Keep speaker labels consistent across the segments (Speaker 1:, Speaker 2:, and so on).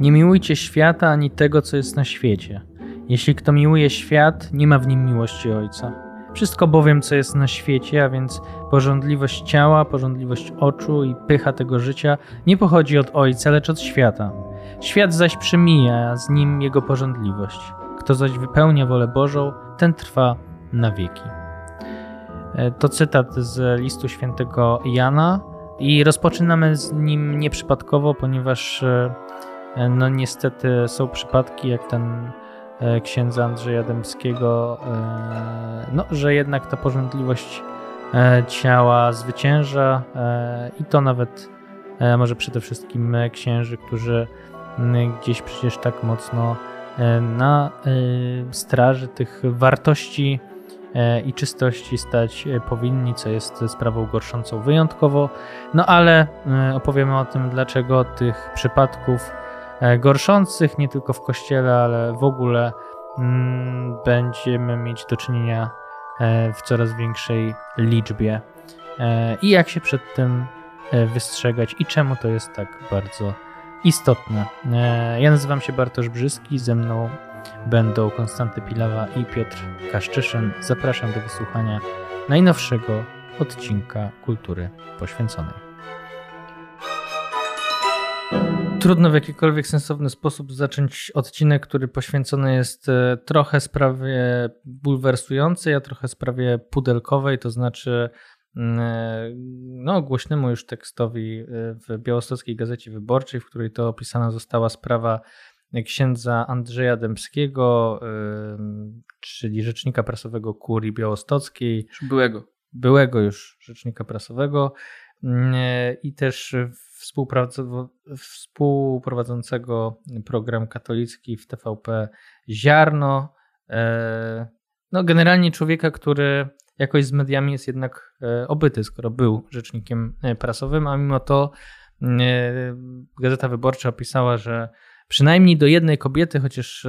Speaker 1: Nie miłujcie świata ani tego, co jest na świecie. Jeśli kto miłuje świat, nie ma w nim miłości Ojca. Wszystko bowiem, co jest na świecie, a więc porządliwość ciała, porządliwość oczu i pycha tego życia, nie pochodzi od Ojca, lecz od świata. Świat zaś przemija, a z nim jego porządliwość. Kto zaś wypełnia wolę Bożą, ten trwa na wieki. E, to cytat z listu świętego Jana i rozpoczynamy z nim nieprzypadkowo, ponieważ e, no niestety są przypadki, jak ten e, księdza Andrzeja Dębskiego, no, że jednak ta porządliwość ciała zwycięża i to nawet może przede wszystkim księży, którzy gdzieś przecież tak mocno na straży tych wartości E, i czystości stać e, powinni, co jest sprawą gorszącą wyjątkowo. No ale e, opowiemy o tym, dlaczego tych przypadków gorszących nie tylko w kościele, ale w ogóle mm, będziemy mieć do czynienia w coraz większej liczbie i jak się przed tym wystrzegać i czemu to jest tak bardzo istotne. Ja nazywam się Bartosz Brzyski, ze mną będą Konstanty Pilawa i Piotr Kaszczyszyn. Zapraszam do wysłuchania najnowszego odcinka Kultury Poświęconej. Trudno w jakikolwiek sensowny sposób zacząć odcinek, który poświęcony jest e, trochę sprawie bulwersującej, a trochę sprawie pudelkowej, to znaczy mm, e, no, głośnemu już tekstowi e, w Białostockiej Gazecie Wyborczej, w której to opisana została sprawa księdza Andrzeja Dębskiego, czyli rzecznika prasowego Kurii Białostockiej.
Speaker 2: Byłego.
Speaker 1: Byłego już rzecznika prasowego i też współprowadzącego program katolicki w TVP Ziarno. E, no, generalnie człowieka, który jakoś z mediami jest jednak e, obyty, skoro był rzecznikiem e, prasowym, a mimo to Gazeta Wyborcza opisała, że przynajmniej do jednej kobiety, chociaż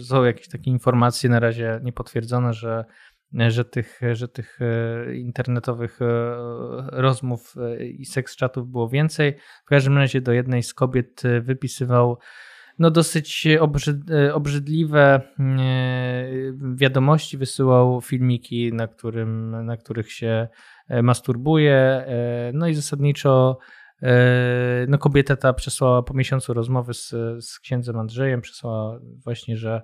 Speaker 1: są jakieś takie informacje na razie niepotwierdzone, że, że, tych, że tych e, internetowych e, rozmów e, i seks chatów było więcej. W każdym razie do jednej z kobiet wypisywał no dosyć obrzyd, obrzydliwe wiadomości, wysyłał filmiki, na, którym, na których się masturbuje. No i zasadniczo no kobieta ta przesłała po miesiącu rozmowy z, z księdzem Andrzejem, przesłała właśnie, że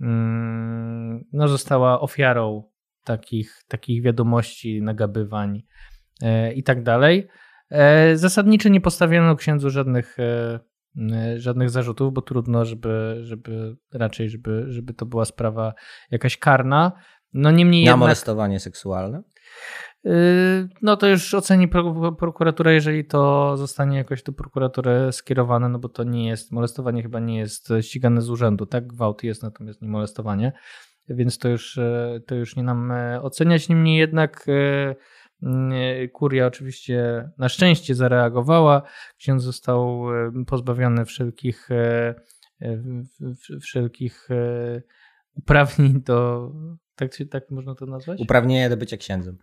Speaker 1: mm, no została ofiarą takich, takich wiadomości, nagabywań e, i tak dalej. E, zasadniczo nie postawiono księdzu żadnych, żadnych zarzutów, bo trudno, żeby, żeby raczej, żeby, żeby to była sprawa jakaś karna. No niemniej
Speaker 3: Na
Speaker 1: jednak...
Speaker 3: molestowanie seksualne?
Speaker 1: No to już oceni prokuratura, jeżeli to zostanie jakoś do prokuratury skierowane, no bo to nie jest, molestowanie chyba nie jest ścigane z urzędu, tak? Gwałt jest, natomiast nie molestowanie, więc to już, e, to już nie nam e, oceniać. Niemniej jednak e, kuria oczywiście na szczęście zareagowała. Ksiądz został pozbawiony wszelkich wszelkich uprawnień do tak, tak można to nazwać?
Speaker 3: Uprawnienie do bycia księdzem.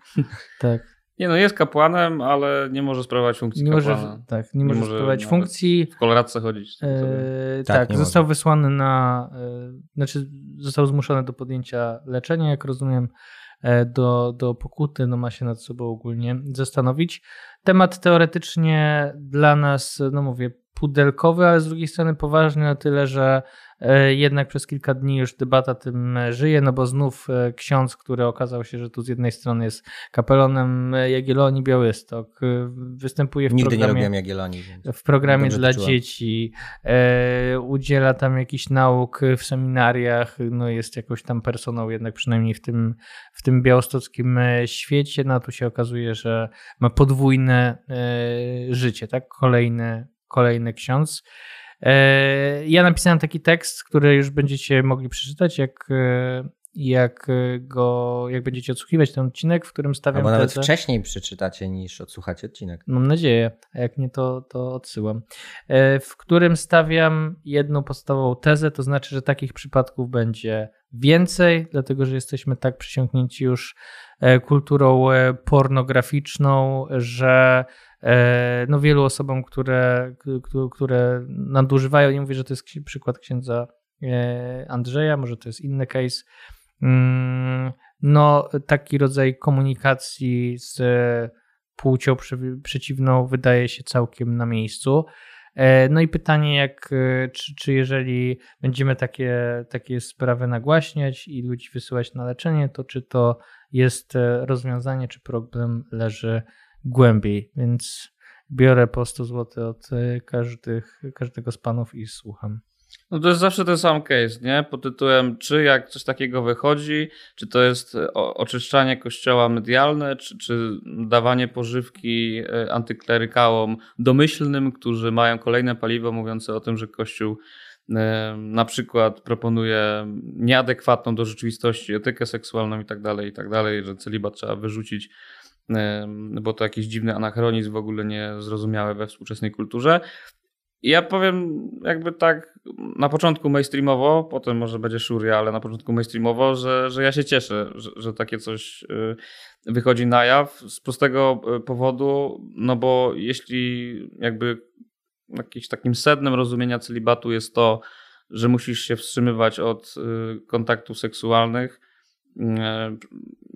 Speaker 1: tak.
Speaker 2: Nie no, jest kapłanem, ale nie może sprawować funkcji
Speaker 1: nie
Speaker 2: kapłana.
Speaker 1: Może, tak, nie, nie może, może sprawować funkcji.
Speaker 2: W koloradce chodzić.
Speaker 1: E, tak, tak został może. wysłany na, e, znaczy został zmuszony do podjęcia leczenia, jak rozumiem, e, do, do pokuty, no ma się nad sobą ogólnie zastanowić. Temat teoretycznie dla nas, no mówię, pudelkowy, ale z drugiej strony poważny na tyle, że jednak przez kilka dni już debata tym e, żyje, no bo znów e, ksiądz, który okazał się, że tu z jednej strony jest kapelonem Jagiellonii Białystok, występuje w
Speaker 3: Nigdy
Speaker 1: programie,
Speaker 3: nie robiłem Jagiellonii.
Speaker 1: W programie dla dzieci, e, udziela tam jakichś nauk w seminariach, no jest jakąś tam personą jednak przynajmniej w tym, w tym białostockim świecie, no tu się okazuje, że ma podwójne e, życie, tak? Kolejny, kolejny ksiądz. E, ja napisałem taki tekst, który już będziecie mogli przeczytać, jak, e, jak go, jak będziecie odsłuchiwać ten odcinek, w którym stawiam
Speaker 3: Albo nawet
Speaker 1: tezę.
Speaker 3: wcześniej przeczytacie niż odsłuchacie odcinek.
Speaker 1: Mam nadzieję, a jak nie, to, to odsyłam. E, w którym stawiam jedną podstawową tezę, to znaczy, że takich przypadków będzie więcej, dlatego że jesteśmy tak przysiągnięci już kulturą e, pornograficzną, że e, no wielu osobom, które, które nadużywają, nie mówię, że to jest przykład księdza e, Andrzeja, może to jest inny case, mm, no taki rodzaj komunikacji z płcią prze- przeciwną wydaje się całkiem na miejscu. E, No i pytanie, jak, e, czy, czy jeżeli będziemy takie, takie sprawy nagłaśniać i ludzi wysyłać na leczenie, to czy to jest e, rozwiązanie, czy problem leży głębiej. Więc biorę po 100 zł od e, każdych, każdego z panów i słucham.
Speaker 2: No to jest zawsze ten sam case, nie? Pod tytułem, czy jak coś takiego wychodzi, czy to jest o- oczyszczanie kościoła medialne, czy, czy dawanie pożywki e, antyklerykałom domyślnym, którzy mają kolejne paliwo mówiące o tym, że kościół e, na przykład proponuje nieadekwatną do rzeczywistości etykę seksualną i tak dalej, i tak dalej, że celibat trzeba wyrzucić, bo to jakiś dziwny anachronizm w ogóle niezrozumiały we współczesnej kulturze. Ja powiem jakby tak na początku mainstreamowo, potem może będzie szuria, ale na początku mainstreamowo, że, że ja się cieszę, że, że takie coś y, wychodzi na jaw z prostego y, powodu, no bo jeśli jakby jakimś takim sednem rozumienia celibatu jest to, że musisz się wstrzymywać od y, kontaktów seksualnych y,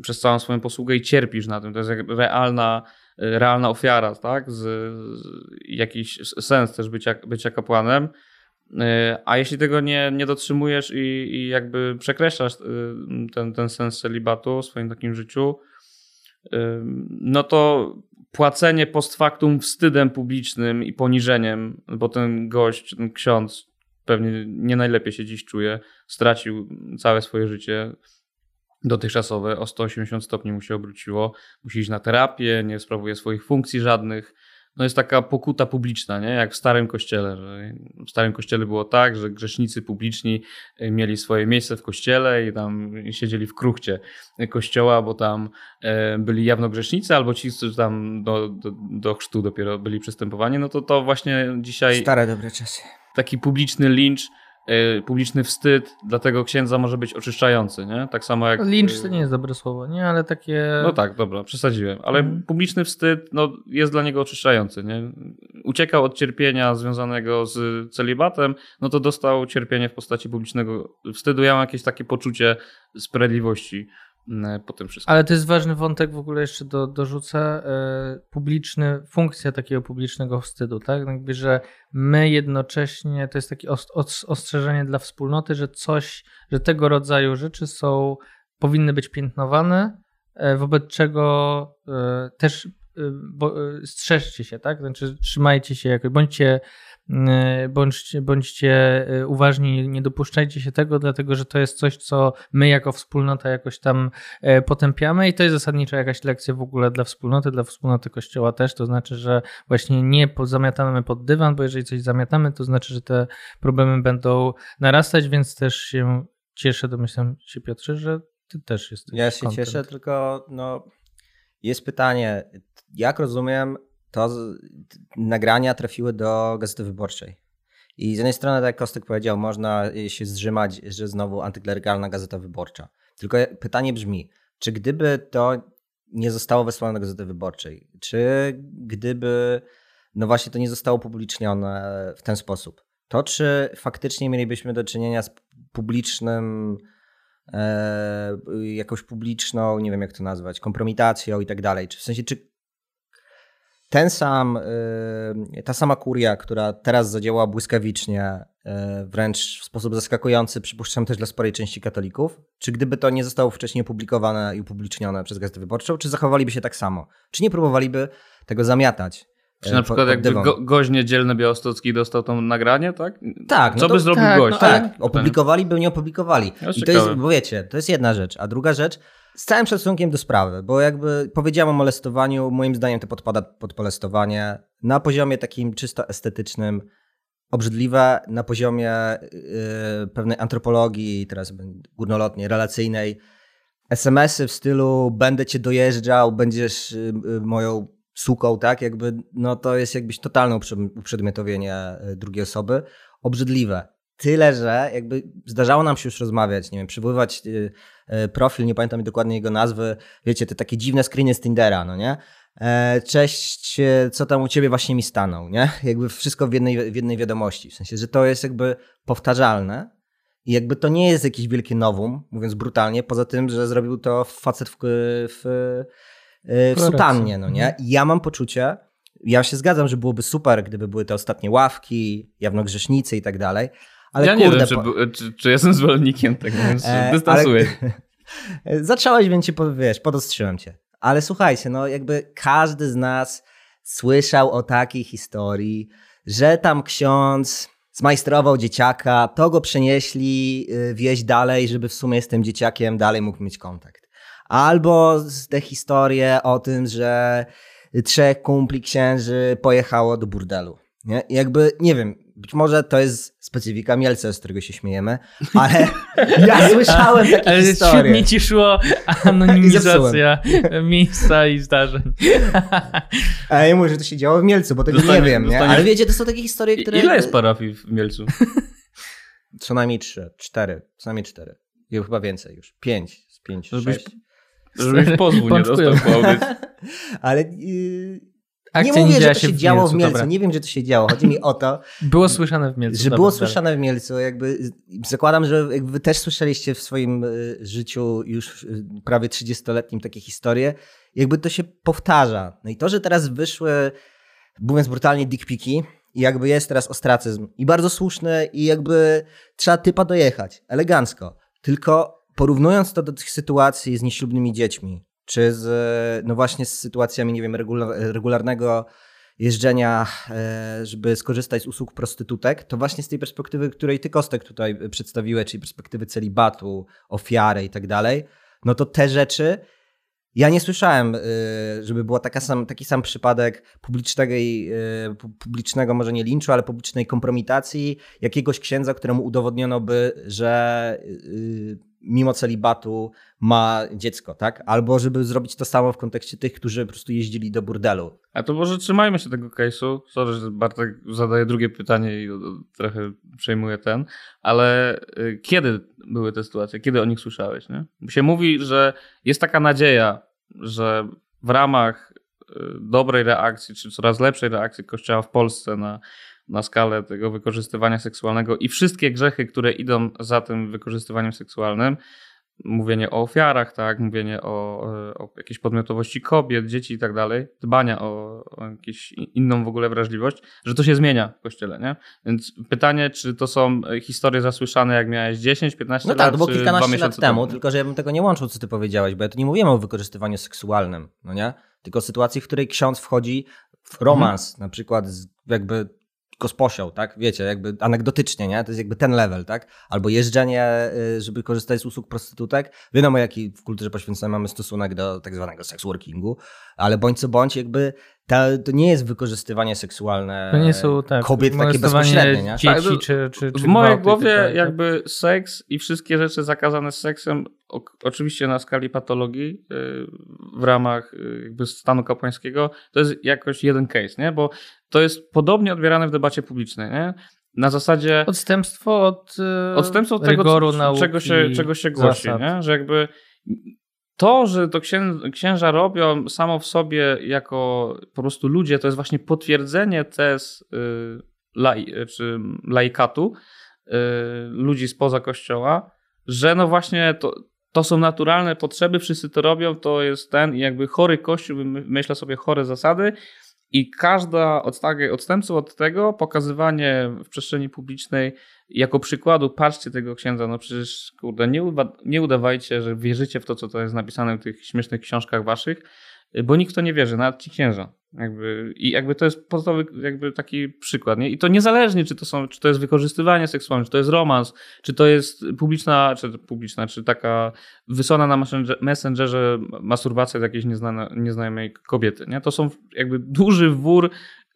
Speaker 2: przez całą swoją posługę i cierpisz na tym. To jest jak realna, y, realna ofiara, tak? Z, z, jakiś sens też bycia, bycia kapłanem. A jeśli tego nie, nie dotrzymujesz i, i jakby przekreślasz ten, ten sens celibatu w swoim takim życiu, no to płacenie post factum wstydem publicznym i poniżeniem, bo ten gość, ten ksiądz pewnie nie najlepiej się dziś czuje, stracił całe swoje życie dotychczasowe, o 180 stopni mu się obróciło, musi iść na terapię, nie sprawuje swoich funkcji żadnych. No jest taka pokuta publiczna, nie? jak w starym kościele. Że w starym kościele było tak, że grzesznicy publiczni y, mieli swoje miejsce w kościele i tam siedzieli w kruchcie kościoła, bo tam e, byli jawno grzesznicy, albo ci, którzy tam do, do, do chrztu dopiero byli przystępowani. No to to właśnie dzisiaj
Speaker 3: Stare dobre czasy.
Speaker 2: taki publiczny lincz, publiczny wstyd dla tego księdza może być oczyszczający, nie? Tak samo jak...
Speaker 1: Lincz to
Speaker 2: y,
Speaker 1: nie jest dobre słowo, nie? Ale takie...
Speaker 2: No tak, dobra, przesadziłem, ale
Speaker 1: Mhm.
Speaker 2: publiczny wstyd no, jest dla niego oczyszczający, nie? Uciekał od cierpienia związanego z celibatem, no to dostał cierpienie w postaci publicznego wstydu. Ja mam jakieś takie poczucie sprawiedliwości mm, po tym wszystkim.
Speaker 1: Ale to jest ważny wątek, w ogóle jeszcze do, dorzucę, e, publiczny, funkcja takiego publicznego wstydu, tak? Jakby, że my jednocześnie, to jest takie os, os, ostrzeżenie dla wspólnoty, że coś, że tego rodzaju rzeczy są, powinny być piętnowane, e, wobec czego e, też bo, strzeżcie się, tak? Znaczy trzymajcie się jakoś, bądźcie Bądźcie, bądźcie e, uważni, nie dopuszczajcie się tego, dlatego że to jest coś, co my jako wspólnota jakoś tam e, potępiamy i to jest zasadnicza jakaś lekcja w ogóle dla wspólnoty, dla wspólnoty kościoła też, to znaczy, że właśnie nie zamiatamy pod dywan, bo jeżeli coś zamiatamy, to znaczy, że te problemy będą narastać, więc też się cieszę, domyślam się Piotrze, że ty też jesteś
Speaker 3: Ja się
Speaker 1: content.
Speaker 3: cieszę, tylko no, jest pytanie, jak rozumiem, to nagrania trafiły do Gazety Wyborczej. I z jednej strony, tak jak Kostek powiedział, można się zrzymać, że znowu antyklerykalna Gazeta Wyborcza. Tylko pytanie brzmi, czy gdyby to nie zostało wysłane do Gazety Wyborczej, czy gdyby no właśnie to nie zostało upublicznione w ten sposób, to czy faktycznie mielibyśmy do czynienia z publicznym e, jakąś publiczną, nie wiem jak to nazwać, kompromitacją i tak dalej. Czy w sensie, czy ten sam, e, ta sama kuria, która teraz zadziałała błyskawicznie, e, wręcz w sposób zaskakujący, przypuszczam też dla sporej części katolików, czy gdyby to nie zostało wcześniej opublikowane i upublicznione przez Gazetę Wyborczą, czy zachowaliby się tak samo? Czy nie próbowaliby tego zamiatać?
Speaker 2: Czy
Speaker 3: e,
Speaker 2: na przykład jakby go, gość niedzielny Białostocki dostał to nagranie, tak?
Speaker 3: Tak, no
Speaker 2: Co
Speaker 3: to-
Speaker 2: by zrobił
Speaker 1: tak,
Speaker 2: gość?
Speaker 1: no
Speaker 3: Tak,
Speaker 1: ale-
Speaker 3: opublikowali by nie opublikowali.
Speaker 2: Jest
Speaker 3: I to jest, bo wiecie, to jest jedna rzecz. A druga rzecz, z całym szacunkiem do sprawy, bo jakby powiedziałem o molestowaniu, moim zdaniem to podpada pod molestowanie na poziomie takim czysto estetycznym, obrzydliwe, na poziomie yy, pewnej antropologii, teraz górnolotnie, relacyjnej. SMS-y w stylu będę cię dojeżdżał, będziesz yy, moją suką, tak? Jakby, no to jest jakbyś totalne uprzed- uprzedmiotowienie yy, drugiej osoby. Obrzydliwe. Tyle, że jakby zdarzało nam się już rozmawiać, nie wiem, przywoływać y, y, profil, nie pamiętam dokładnie jego nazwy, wiecie, te takie dziwne screeny z Tindera, no nie? E, cześć, e, co tam u ciebie właśnie mi stanął, nie? Jakby wszystko w jednej, w jednej wiadomości. W sensie, że to jest jakby powtarzalne i jakby to nie jest jakieś wielkie nowum, mówiąc brutalnie, poza tym, że zrobił to facet w, w, w sutannie, no nie? I ja mam poczucie, ja się zgadzam, że byłoby super, gdyby były te ostatnie ławki, jawnogrzesznicy i tak dalej, ale
Speaker 2: ja
Speaker 3: kurde,
Speaker 2: nie wiem, czy,
Speaker 3: po-
Speaker 2: czy, czy jestem zwolennikiem tego, więc
Speaker 3: E,
Speaker 2: dystansuję.
Speaker 3: ale- Zacząłeś, więc cię, wiesz, podostrzyłem cię. Ale słuchajcie, no jakby każdy z nas słyszał o takiej historii, że tam ksiądz zmajstrował dzieciaka, to go przenieśli y, wieść dalej, żeby w sumie z tym dzieciakiem dalej mógł mieć kontakt. Albo te historie o tym, że trzech kumpli księży pojechało do burdelu. Nie? Jakby, nie wiem, być może to jest specyfika Mielca, z którego się śmiejemy, ale ja słyszałem takie
Speaker 1: Ale
Speaker 3: historie.
Speaker 1: świetnie ci szło anonimizacja miejsca i zdarzeń.
Speaker 3: A ja mówię, że to się działo w Mielcu, bo tego
Speaker 2: Dostanie-
Speaker 3: nie wiem, nie? Ale wiecie, to są takie historie, które...
Speaker 2: Ile jest parafii w Mielcu?
Speaker 3: Co najmniej trzy, cztery, co najmniej cztery. I chyba więcej już. Pięć, z pięć,
Speaker 2: Żebyś-
Speaker 3: sześć.
Speaker 2: Żebyś pozwu nie dostał po.
Speaker 3: Ale yy, nie
Speaker 1: Akcja
Speaker 3: mówię, że to się działo w Mielcu.
Speaker 1: dobra.
Speaker 3: Nie wiem, że to się działo. Chodzi mi o to,
Speaker 1: Było słyszane w Mielcu.
Speaker 3: że
Speaker 1: dobra,
Speaker 3: było
Speaker 1: dalej.
Speaker 3: słyszane w Mielcu. Jakby zakładam, że wy też słyszeliście w swoim y, życiu już y, prawie 30-letnim takie historie. Jakby to się powtarza. No i to, że teraz wyszły, mówiąc brutalnie, dickpiki i jakby jest teraz ostracyzm i bardzo słuszny i jakby trzeba typa dojechać, elegancko. Tylko porównując to do tych sytuacji z nieślubnymi dziećmi, czy z, no właśnie z sytuacjami, nie wiem, regular, regularnego jeżdżenia, e, żeby skorzystać z usług prostytutek, to właśnie z tej perspektywy, której ty Kostek tutaj przedstawiłeś, czyli perspektywy celibatu, ofiary i tak dalej, no to te rzeczy ja nie słyszałem, y, żeby był sam, taki sam przypadek publicznego, pu- publicznego, może nie linczu, ale publicznej kompromitacji jakiegoś księdza, któremu udowodniono by, że mimo celibatu ma dziecko, tak? Albo żeby zrobić to samo w kontekście tych, którzy po prostu jeździli do burdelu.
Speaker 2: A to może trzymajmy się tego case'u. Sorry, że Bartek zadaje drugie pytanie i trochę przejmuję ten. Ale y, kiedy były te sytuacje? Kiedy o nich słyszałeś? Nie? Bo się mówi, że jest taka nadzieja, że w ramach y, dobrej reakcji, czy coraz lepszej reakcji Kościoła w Polsce na, na skalę tego wykorzystywania seksualnego i wszystkie grzechy, które idą za tym wykorzystywaniem seksualnym, mówienie o ofiarach, tak, mówienie o, e, o jakiejś podmiotowości kobiet, dzieci i tak dalej, dbania o, o jakąś inną w ogóle wrażliwość, że to się zmienia w kościele, nie? Więc pytanie, czy to są e, historie zasłyszane, jak miałeś 10, 15
Speaker 3: No
Speaker 2: lat,
Speaker 3: tak, było
Speaker 2: czy dwa
Speaker 3: kilkanaście lat
Speaker 2: miesiące
Speaker 3: temu, tylko że ja bym tego nie łączył, co ty powiedziałeś, bo ja tu nie mówiłem o wykorzystywaniu seksualnym, no nie? Tylko o sytuacji, w której ksiądz wchodzi w romans, na przykład gosposią, tak? Wiecie, jakby anegdotycznie, nie? To jest jakby ten level, tak? Albo jeżdżenie, y, żeby korzystać z usług prostytutek. Wiadomo, jaki w kulturze poświęconej mamy stosunek do tak zwanego sex workingu, ale bądź co bądź, jakby ta, to nie jest wykorzystywanie seksualne
Speaker 1: To nie są tak.
Speaker 3: kobiet takie bezpośrednie, nie?
Speaker 1: Dzieci
Speaker 2: Tak,
Speaker 1: czy, czy, czy
Speaker 2: W mojej głowie
Speaker 1: tak tak?
Speaker 2: jakby seks i wszystkie rzeczy zakazane z seksem, o, oczywiście na skali patologii, yy, w ramach yy, jakby stanu kapłańskiego, to jest jakoś jeden case, nie? Bo to jest podobnie odbierane w debacie publicznej, nie? Na zasadzie
Speaker 1: Odstępstwo od e,
Speaker 2: odstępstwo od tego,
Speaker 1: rygoru
Speaker 2: czego się, czego się głosi, nie? że jakby to, że to księ, księża robią samo w sobie jako po prostu ludzie, to jest właśnie potwierdzenie tez y, czy laikatu, y, ludzi spoza kościoła, że no właśnie to, to są naturalne potrzeby, wszyscy to robią, to jest ten i jakby chory kościół wymyśla sobie chore zasady i każda odstęp, odstępstwo od tego, pokazywanie w przestrzeni publicznej jako przykładu, patrzcie tego księdza, no przecież kurde, nie, uda, nie udawajcie, że wierzycie w to, co to jest napisane w tych śmiesznych książkach waszych, bo nikt w to nie wierzy, nawet ci księża. Jakby, I jakby to jest podstawowy jakby taki przykład. Nie? I to niezależnie, czy to, są, czy to jest wykorzystywanie seksualne, czy to jest romans, czy to jest publiczna, czy publiczna, czy taka wysłana na messenger- messengerze masturbacja do jakiejś nieznane, nieznajomej kobiety. Nie? To są jakby duży wór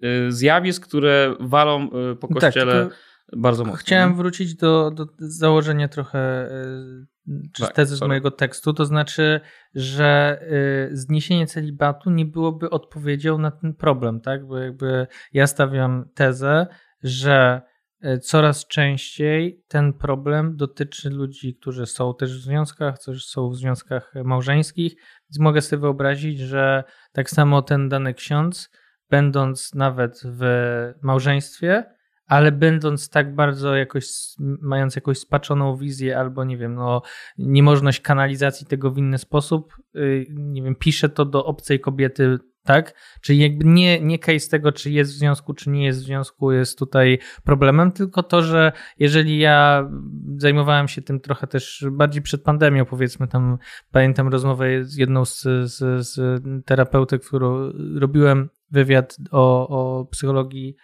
Speaker 2: y, zjawisk, które walą y, po
Speaker 1: Tak,
Speaker 2: kościele
Speaker 1: tylko
Speaker 2: bardzo mocno.
Speaker 1: Chciałem
Speaker 2: nie?
Speaker 1: wrócić do, do założenia trochę, e, czy
Speaker 2: Tak,
Speaker 1: tezy z
Speaker 2: sorry.
Speaker 1: mojego tekstu, to znaczy, że e, zniesienie celibatu nie byłoby odpowiedzią na ten problem, tak? Bo jakby ja stawiam tezę, że e, coraz częściej ten problem dotyczy ludzi, którzy są też w związkach, którzy są w związkach małżeńskich. Więc mogę sobie wyobrazić, że tak samo ten dany ksiądz, będąc nawet w małżeństwie, ale będąc tak bardzo jakoś, mając jakąś spaczoną wizję albo nie wiem, no, niemożność kanalizacji tego w inny sposób, y, nie wiem, pisze to do obcej kobiety tak? Czyli jakby nie, nie case tego, czy jest w związku, czy nie jest w związku, jest tutaj problemem, tylko to, że jeżeli ja zajmowałem się tym trochę też bardziej przed pandemią, powiedzmy tam, pamiętam rozmowę z jedną z, z, z terapeutek, którą robiłem wywiad o, o psychologii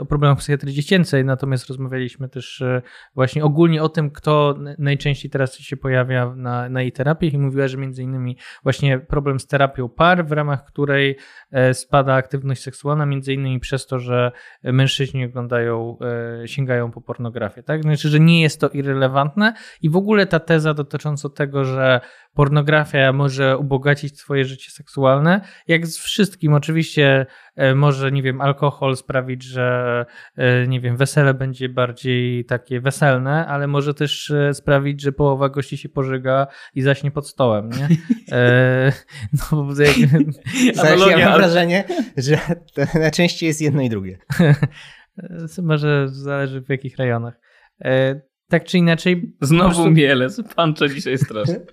Speaker 1: o problemach psychiatrii dziecięcej, natomiast rozmawialiśmy też e, właśnie ogólnie o tym, kto najczęściej teraz się pojawia na, na jej terapiach i mówiła, że między innymi właśnie problem z terapią par, w ramach której e, spada aktywność seksualna, między innymi przez to, że mężczyźni oglądają, sięgają po pornografię, tak? Znaczy, że nie jest to irrelevantne i w ogóle ta teza dotycząca tego, że pornografia może ubogacić twoje życie seksualne. Jak z wszystkim, oczywiście e, może, nie wiem, alkohol sprawić, że, e, nie wiem, wesele będzie bardziej takie weselne, ale może też e, sprawić, że połowa gości się pożyga i zaśnie pod stołem, nie?
Speaker 3: No, jak... ja mam wrażenie, że najczęściej jest jedno i drugie.
Speaker 1: może zależy w jakich rejonach tak czy inaczej.
Speaker 2: Znowu prostu... Mielec, pancze dzisiaj strasznie.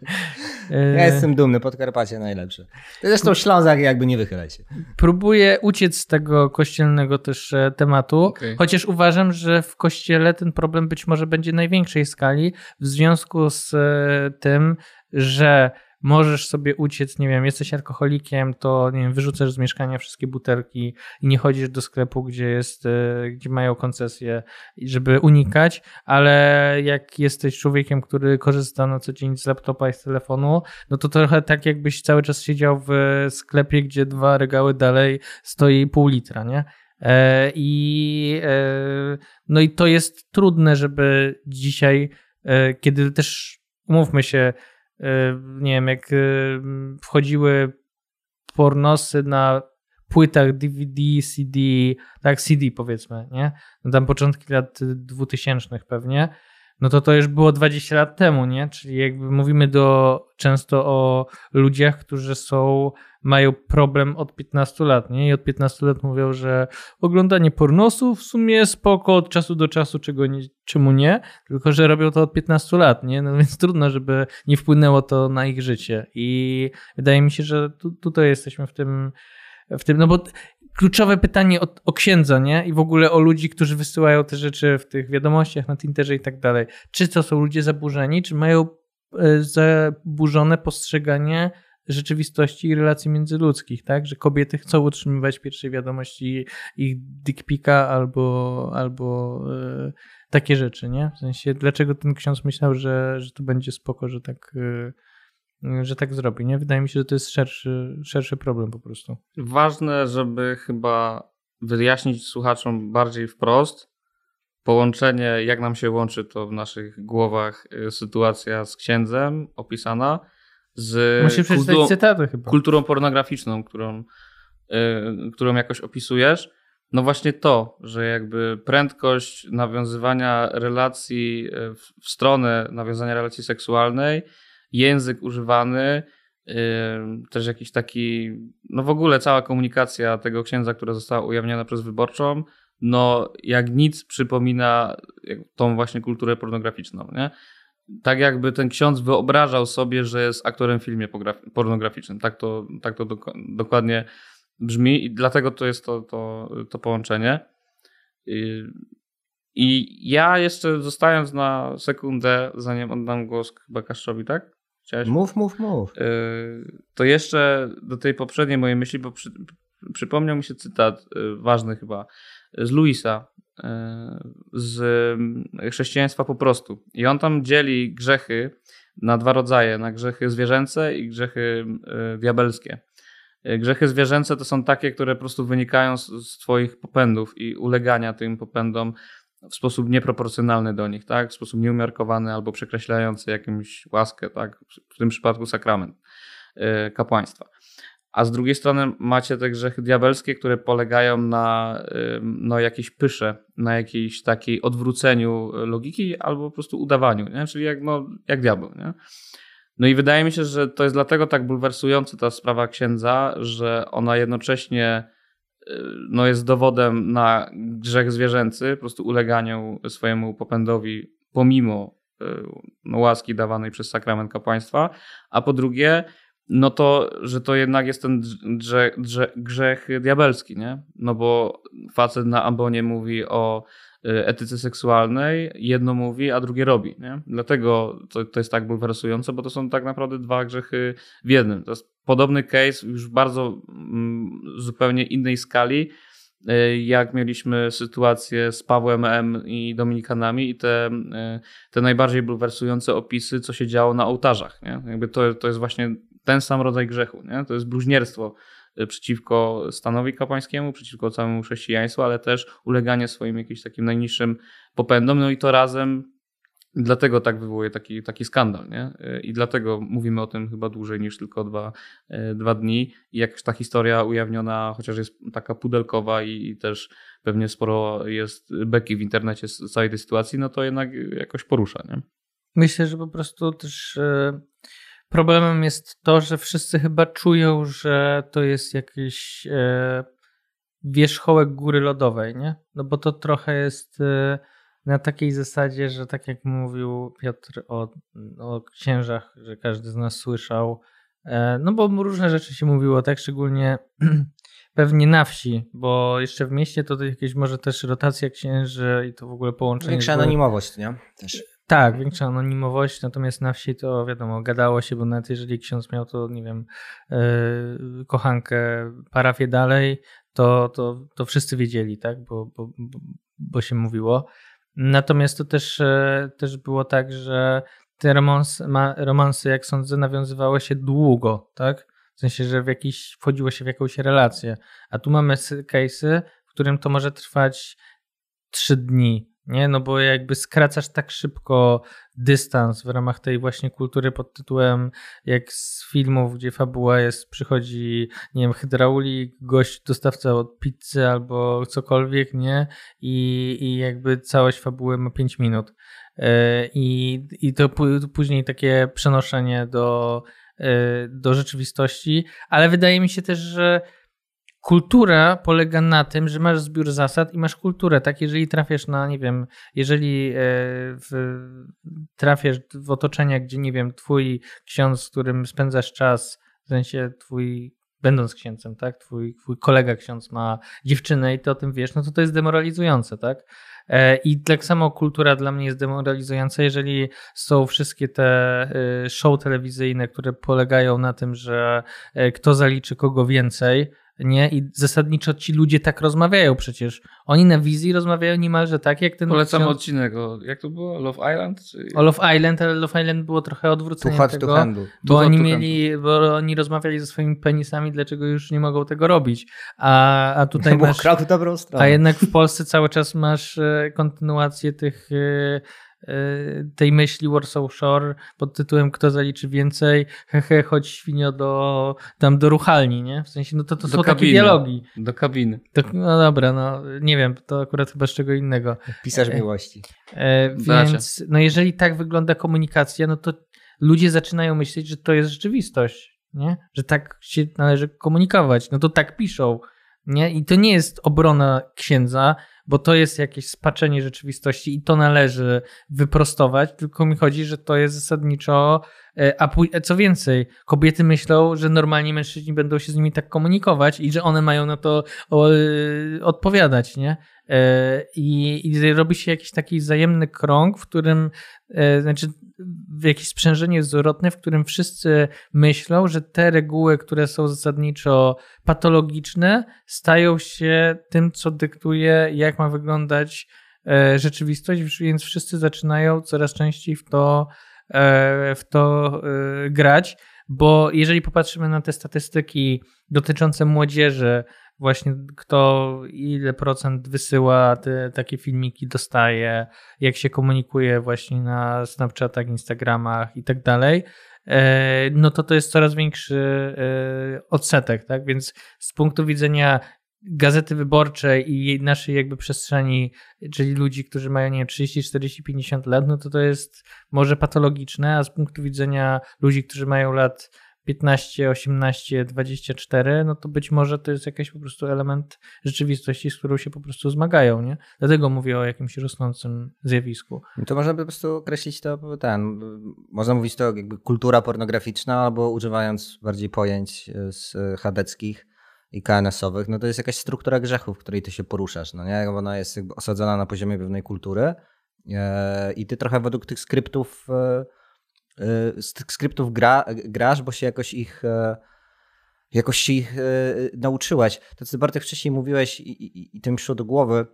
Speaker 3: Ja jestem dumny, Podkarpacie najlepsze. Zresztą Ślązak jakby nie wychylaj się.
Speaker 1: Próbuję uciec z tego kościelnego też e, tematu, okay. chociaż uważam, że w kościele ten problem być może będzie największej skali w związku z e, tym, że możesz sobie uciec, nie wiem, jesteś alkoholikiem, to nie wiem, wyrzucasz z mieszkania wszystkie butelki i nie chodzisz do sklepu, gdzie jest, e, gdzie mają koncesję, żeby unikać, ale jak jesteś człowiekiem, który korzysta na co dzień z laptopa i z telefonu, no to trochę tak jakbyś cały czas siedział w sklepie, gdzie dwa regały dalej stoi pół litra, nie? E, I e, no i to jest trudne, żeby dzisiaj, kiedy też umówmy się, nie wiem, jak wchodziły pornosy na płytach DVD, CD, tak, CD powiedzmy, nie? No tam początki lat 2000 pewnie, no to to już było 20 lat temu, nie? Czyli jakby mówimy do, często o ludziach, którzy są mają problem od 15 lat, nie? I od 15 lat mówią, że oglądanie pornosów w sumie spoko od czasu do czasu, czego nie, czemu nie, tylko że robią to od 15 lat, nie? No więc trudno, żeby nie wpłynęło to na ich życie. I wydaje mi się, że tu, tutaj jesteśmy w tym, w tym, no bo kluczowe pytanie o, o, księdza, nie? I w ogóle o ludzi, którzy wysyłają te rzeczy w tych wiadomościach na Tinderze i tak dalej. Czy to są ludzie zaburzeni, czy mają e, zaburzone postrzeganie rzeczywistości i relacji międzyludzkich, tak? Że kobiety chcą utrzymywać pierwsze wiadomości ich dickpika albo, albo e, takie rzeczy, nie? W sensie, dlaczego ten ksiądz myślał, że, że to będzie spoko, że tak, e, że tak zrobi, nie? Wydaje mi się, że to jest szerszy, szerszy problem po prostu.
Speaker 2: Ważne, żeby chyba wyjaśnić słuchaczom bardziej wprost, połączenie, jak nam się łączy to w naszych głowach e, sytuacja z księdzem opisana, z
Speaker 1: kulturą, cytaty chyba.
Speaker 2: kulturą pornograficzną, którą, yy, którą jakoś opisujesz. No właśnie to, że jakby prędkość nawiązywania relacji y, w stronę nawiązania relacji seksualnej, język używany, yy, też jakiś taki, no w ogóle cała komunikacja tego księdza, która została ujawniona przez wyborczą, no jak nic przypomina tą właśnie kulturę pornograficzną, nie? tak jakby ten ksiądz wyobrażał sobie, że jest aktorem w filmie pornograficznym. Tak to, tak to dokładnie brzmi i dlatego to jest to, to, to połączenie. I, I ja jeszcze zostając na sekundę, zanim oddam głos chyba Kaszczowi, tak?
Speaker 3: Chciałeś? Mów, mów, mów.
Speaker 2: Y, to jeszcze do tej poprzedniej mojej myśli, bo przy, przypomniał mi się cytat y, ważny chyba z Luisa, e, z chrześcijaństwa po prostu. I on tam dzieli grzechy na dwa rodzaje, na grzechy zwierzęce i grzechy diabelskie. Grzechy zwierzęce to są takie, które po prostu wynikają z, z twoich popędów i ulegania tym popędom w sposób nieproporcjonalny do nich, tak? W sposób nieumiarkowany albo przekreślający jakąś łaskę, tak? W tym przypadku sakrament kapłaństwa. a z drugiej strony macie te grzechy diabelskie, które polegają na no, jakiejś pysze, na jakiejś takiej odwróceniu logiki albo po prostu udawaniu, nie? czyli jak, no, jak diabeł. Nie? No i wydaje mi się, że to jest dlatego tak bulwersująca ta sprawa księdza, że ona jednocześnie no, jest dowodem na grzech zwierzęcy, po prostu uleganiu swojemu popędowi pomimo y, no, łaski dawanej przez sakrament kapłaństwa, a po drugie no to, że to jednak jest ten grzech diabelski, nie? No bo facet na ambonie mówi o y, etyce seksualnej, jedno mówi, a drugie robi, nie? Dlatego to, to jest tak bulwersujące, bo to są tak naprawdę dwa grzechy w jednym. To jest podobny case już bardzo mm, zupełnie innej skali, y, jak mieliśmy sytuację z Pawłem M i Dominikanami i te, y, te najbardziej bulwersujące opisy, co się działo na ołtarzach. Nie? Jakby to, to jest właśnie ten sam rodzaj grzechu. Nie? To jest bluźnierstwo y, przeciwko stanowi kapłańskiemu, przeciwko całemu chrześcijaństwu, ale też uleganie swoim jakimś takim najniższym popędom. No i to razem dlatego tak wywołuje taki, taki skandal. Nie? Y, I dlatego mówimy o tym chyba dłużej niż tylko dwa, y, dwa dni. I jak ta historia ujawniona, chociaż jest taka pudelkowa i, i też pewnie sporo jest beki w internecie z całej tej sytuacji, no to jednak jakoś porusza. Nie?
Speaker 1: Myślę, że po prostu też Problemem jest to, że wszyscy chyba czują, że to jest jakiś wierzchołek góry lodowej, nie? No bo to trochę jest na takiej zasadzie, że tak jak mówił Piotr o, o księżach, że każdy z nas słyszał, e, no bo różne rzeczy się mówiło, tak szczególnie pewnie na wsi, bo jeszcze w mieście to jakieś może też rotacja księży i to w ogóle połączenie.
Speaker 3: Większa anonimowość, nie? Też.
Speaker 1: Tak, większa anonimowość, natomiast na wsi to wiadomo, gadało się, bo nawet jeżeli ksiądz miał to, nie wiem, yy, kochankę parafię dalej, to, to, to wszyscy wiedzieli, tak, bo, bo, bo się mówiło. Natomiast to też, yy, też było tak, że te romans, ma, romansy, jak sądzę, nawiązywały się długo, tak? W sensie, że w jakiś, wchodziło się w jakąś relację. A tu mamy case'y, w którym to może trwać trzy dni, nie? No bo jakby skracasz tak szybko dystans w ramach tej właśnie kultury pod tytułem jak z filmów, gdzie fabuła jest, przychodzi, nie wiem, hydraulik, gość, dostawca od pizzy albo cokolwiek, nie? I, i jakby całość fabuły ma 5 minut. E, I, i to później takie przenoszenie do, e, do rzeczywistości, ale wydaje mi się też, że kultura polega na tym, że masz zbiór zasad i masz kulturę. Tak, jeżeli trafiasz na, nie wiem, jeżeli e, w, trafiasz w otoczenie, gdzie, nie wiem, twój ksiądz, z którym spędzasz czas, w sensie twój, będąc księdzem, tak, twój, twój kolega ksiądz ma dziewczynę i ty o tym wiesz, no to to jest demoralizujące, tak? E, I tak samo kultura dla mnie jest demoralizująca, jeżeli są wszystkie te e, show telewizyjne, które polegają na tym, że kto zaliczy kogo więcej, nie? I zasadniczo ci ludzie tak rozmawiają przecież. Oni na wizji rozmawiają niemalże tak, jak ten...
Speaker 2: Polecam ksiądz... odcinek o, jak to było? Love Island? Czy...
Speaker 1: O Love Island, ale Love Island było trochę odwrócenie
Speaker 3: to
Speaker 1: tego,
Speaker 3: to
Speaker 1: bo oni mieli, bo oni rozmawiali ze swoimi penisami, dlaczego już nie mogą tego robić. A, a tutaj
Speaker 3: no,
Speaker 1: masz...
Speaker 3: dobrą stronę.
Speaker 1: A jednak w Polsce cały czas masz e, kontynuację tych E, tej myśli Warsaw Shore pod tytułem Kto zaliczy więcej, hehe, chodź świnio do, tam do ruchalni, nie? W sensie, no to, to są kabiny, takie dialogi.
Speaker 2: Do kabiny.
Speaker 1: To, no dobra, no nie wiem, to akurat chyba z czego innego.
Speaker 3: Pisarz e, miłości.
Speaker 1: E, więc, no jeżeli tak wygląda komunikacja, no to ludzie zaczynają myśleć, że to jest rzeczywistość, nie? Że tak się należy komunikować. No to tak piszą, nie? I to nie jest obrona księdza, bo to jest jakieś spaczenie rzeczywistości i to należy wyprostować, tylko mi chodzi, że to jest zasadniczo, e, a e, co więcej, kobiety myślą, że normalnie mężczyźni będą się z nimi tak komunikować i że one mają na to e, odpowiadać, nie? I, I robi się jakiś taki wzajemny krąg, w którym, znaczy jakieś sprzężenie zwrotne, w którym wszyscy myślą, że te reguły, które są zasadniczo patologiczne, stają się tym, co dyktuje, jak ma wyglądać e, rzeczywistość, więc wszyscy zaczynają coraz częściej w to, e, w to e, grać. Bo jeżeli popatrzymy na te statystyki dotyczące młodzieży, właśnie kto ile procent wysyła te takie filmiki, dostaje, jak się komunikuje właśnie na Snapchatach, Instagramach i tak dalej, e, no to to jest coraz większy e, odsetek, tak? Więc z punktu widzenia Gazety Wyborczej i naszej jakby przestrzeni, czyli ludzi, którzy mają, nie wiem, 30, 40, 50 lat, no to to jest może patologiczne, a z punktu widzenia ludzi, którzy mają lat 15, 18, 24, no to być może to jest jakiś po prostu element rzeczywistości, z którą się po prostu zmagają, nie? Dlatego mówię o jakimś rosnącym zjawisku.
Speaker 3: To można po prostu określić to ten, można mówić to jakby kultura pornograficzna, albo używając bardziej pojęć z chadeckich i KNS-owych, no to jest jakaś struktura grzechów, w której ty się poruszasz, no nie? Ona jest osadzona na poziomie pewnej kultury e, i ty trochę według tych skryptów e, skryptów gra, grasz, bo się jakoś ich e, jakoś się ich e, nauczyłeś. To, co Bartek wcześniej mówiłeś i, i, i to mi przyszło do głowy,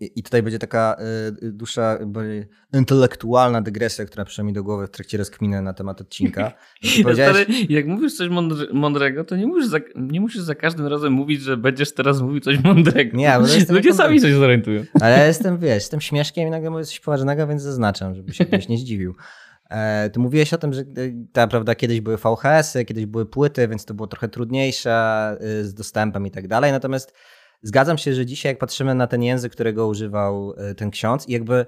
Speaker 3: i tutaj będzie taka y, dusza intelektualna dygresja, która przyszła mi do głowy w trakcie rozkminy na temat odcinka.
Speaker 2: Powiedziałeś... jak mówisz coś mądrego, to nie musisz, za, nie musisz za każdym razem mówić, że będziesz teraz mówił coś mądrego. Nie, bo Ludzie sami coś zorientują.
Speaker 3: Ale ja jestem, wiesz, jestem śmieszkiem i nagle mówię coś poważnego, więc zaznaczam, żeby się ktoś nie zdziwił. E, ty mówiłeś o tym, że e, ta, prawda, kiedyś były VHS-y, kiedyś były płyty, więc to było trochę trudniejsze e, z dostępem i tak dalej. Natomiast zgadzam się, że dzisiaj, jak patrzymy na ten język, którego używał ten ksiądz, i jakby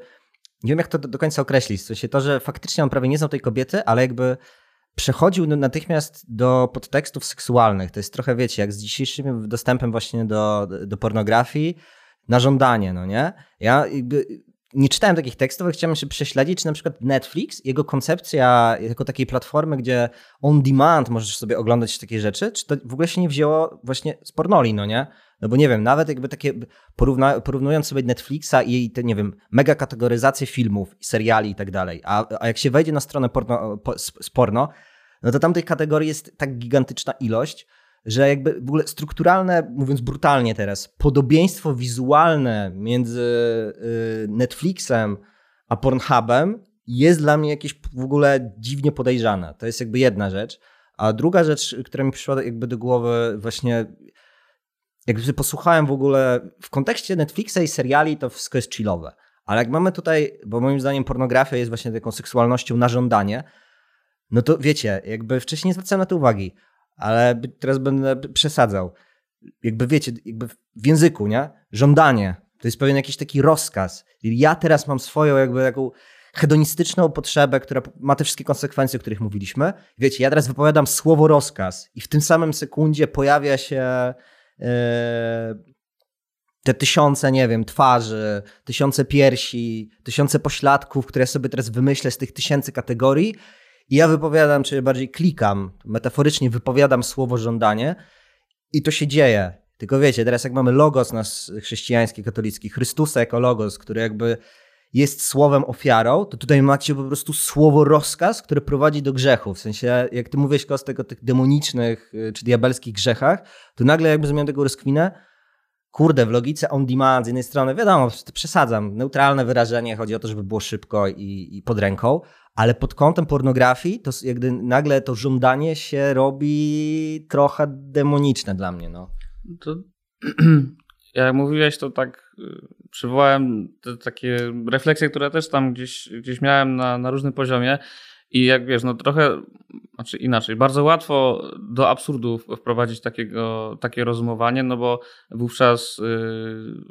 Speaker 3: nie wiem, jak to do końca określić. W sensie to, że faktycznie on prawie nie znał tej kobiety, ale jakby przechodził natychmiast do podtekstów seksualnych. To jest trochę, wiecie, jak z dzisiejszym dostępem właśnie do, do pornografii na żądanie, no nie? Ja jakby nie czytałem takich tekstów, ale chciałem się prześledzić, czy na przykład Netflix, jego koncepcja jako takiej platformy, gdzie on demand możesz sobie oglądać takie rzeczy, czy to w ogóle się nie wzięło właśnie z pornoli, no nie? No bo nie wiem, nawet jakby takie porówna, porównując sobie Netflixa i te, nie wiem, mega kategoryzację filmów, seriali i tak dalej, a, a jak się wejdzie na stronę porno, po, z porno, no to tam tych kategorii jest tak gigantyczna ilość, że jakby w ogóle strukturalne, mówiąc brutalnie teraz, podobieństwo wizualne między y, Netflixem a Pornhubem jest dla mnie jakieś w ogóle dziwnie podejrzane. To jest jakby jedna rzecz. A druga rzecz, która mi przyszła jakby do głowy właśnie, jakby posłuchałem w ogóle w kontekście Netflixa i seriali, to wszystko jest chillowe. Ale jak mamy tutaj, bo moim zdaniem pornografia jest właśnie taką seksualnością na żądanie, no to wiecie, jakby wcześniej nie zwracałem na to uwagi ale teraz będę przesadzał. Jakby wiecie, jakby w języku, nie? Żądanie. To jest pewien jakiś taki rozkaz. Ja teraz mam swoją jakby taką hedonistyczną potrzebę, która ma te wszystkie konsekwencje, o których mówiliśmy. Wiecie, ja teraz wypowiadam słowo rozkaz i w tym samym sekundzie pojawia się yy, te tysiące, nie wiem, twarzy, tysiące piersi, tysiące pośladków, które sobie teraz wymyślę z tych tysięcy kategorii i ja wypowiadam, czy bardziej klikam, metaforycznie wypowiadam słowo żądanie i to się dzieje. Tylko wiecie, teraz jak mamy logos nas chrześcijański, katolicki, Chrystusa jako logos, który jakby jest słowem ofiarą, to tutaj macie po prostu słowo rozkaz, które prowadzi do grzechu. W sensie, jak ty mówisz Kostek o tych demonicznych y, czy diabelskich grzechach, to nagle jakby zmieniam tego rozkwinę, kurde, w logice on demand z jednej strony, wiadomo, przesadzam, neutralne wyrażenie, chodzi o to, żeby było szybko i, i pod ręką, ale pod kątem pornografii, to jakby nagle to żądanie się robi trochę demoniczne dla mnie. No.
Speaker 2: To, jak mówiłeś, to tak y, przywołałem te takie refleksje, które też tam gdzieś, gdzieś miałem na, na różnym poziomie. I jak wiesz, no trochę, znaczy inaczej, bardzo łatwo do absurdu wprowadzić takiego, takie rozumowanie, no bo wówczas yy,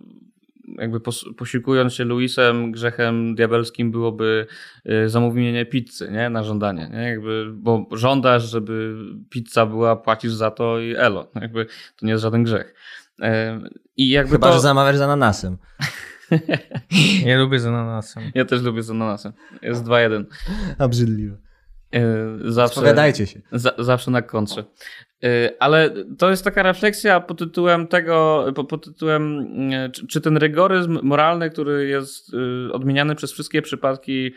Speaker 2: jakby posiłkując się Luisem, grzechem diabelskim byłoby y, zamówienie pizzy nie? na żądanie. Nie? Jakby, bo żądasz, żeby pizza była, płacisz za to i elo. Jakby to nie jest żaden grzech.
Speaker 3: I jakby Chyba, to... że zamawiasz z ananasem.
Speaker 1: ja lubię z ananasem.
Speaker 2: Ja też lubię z ananasem. Jest 2-1.
Speaker 3: Obrzydliwe.
Speaker 2: E, zawsze, Spowiadajcie się. Za, zawsze na kontrze. E, ale to jest taka refleksja pod tytułem tego, pod tytułem, e, czy, ten rygoryzm moralny, który jest odmieniany przez wszystkie przypadki,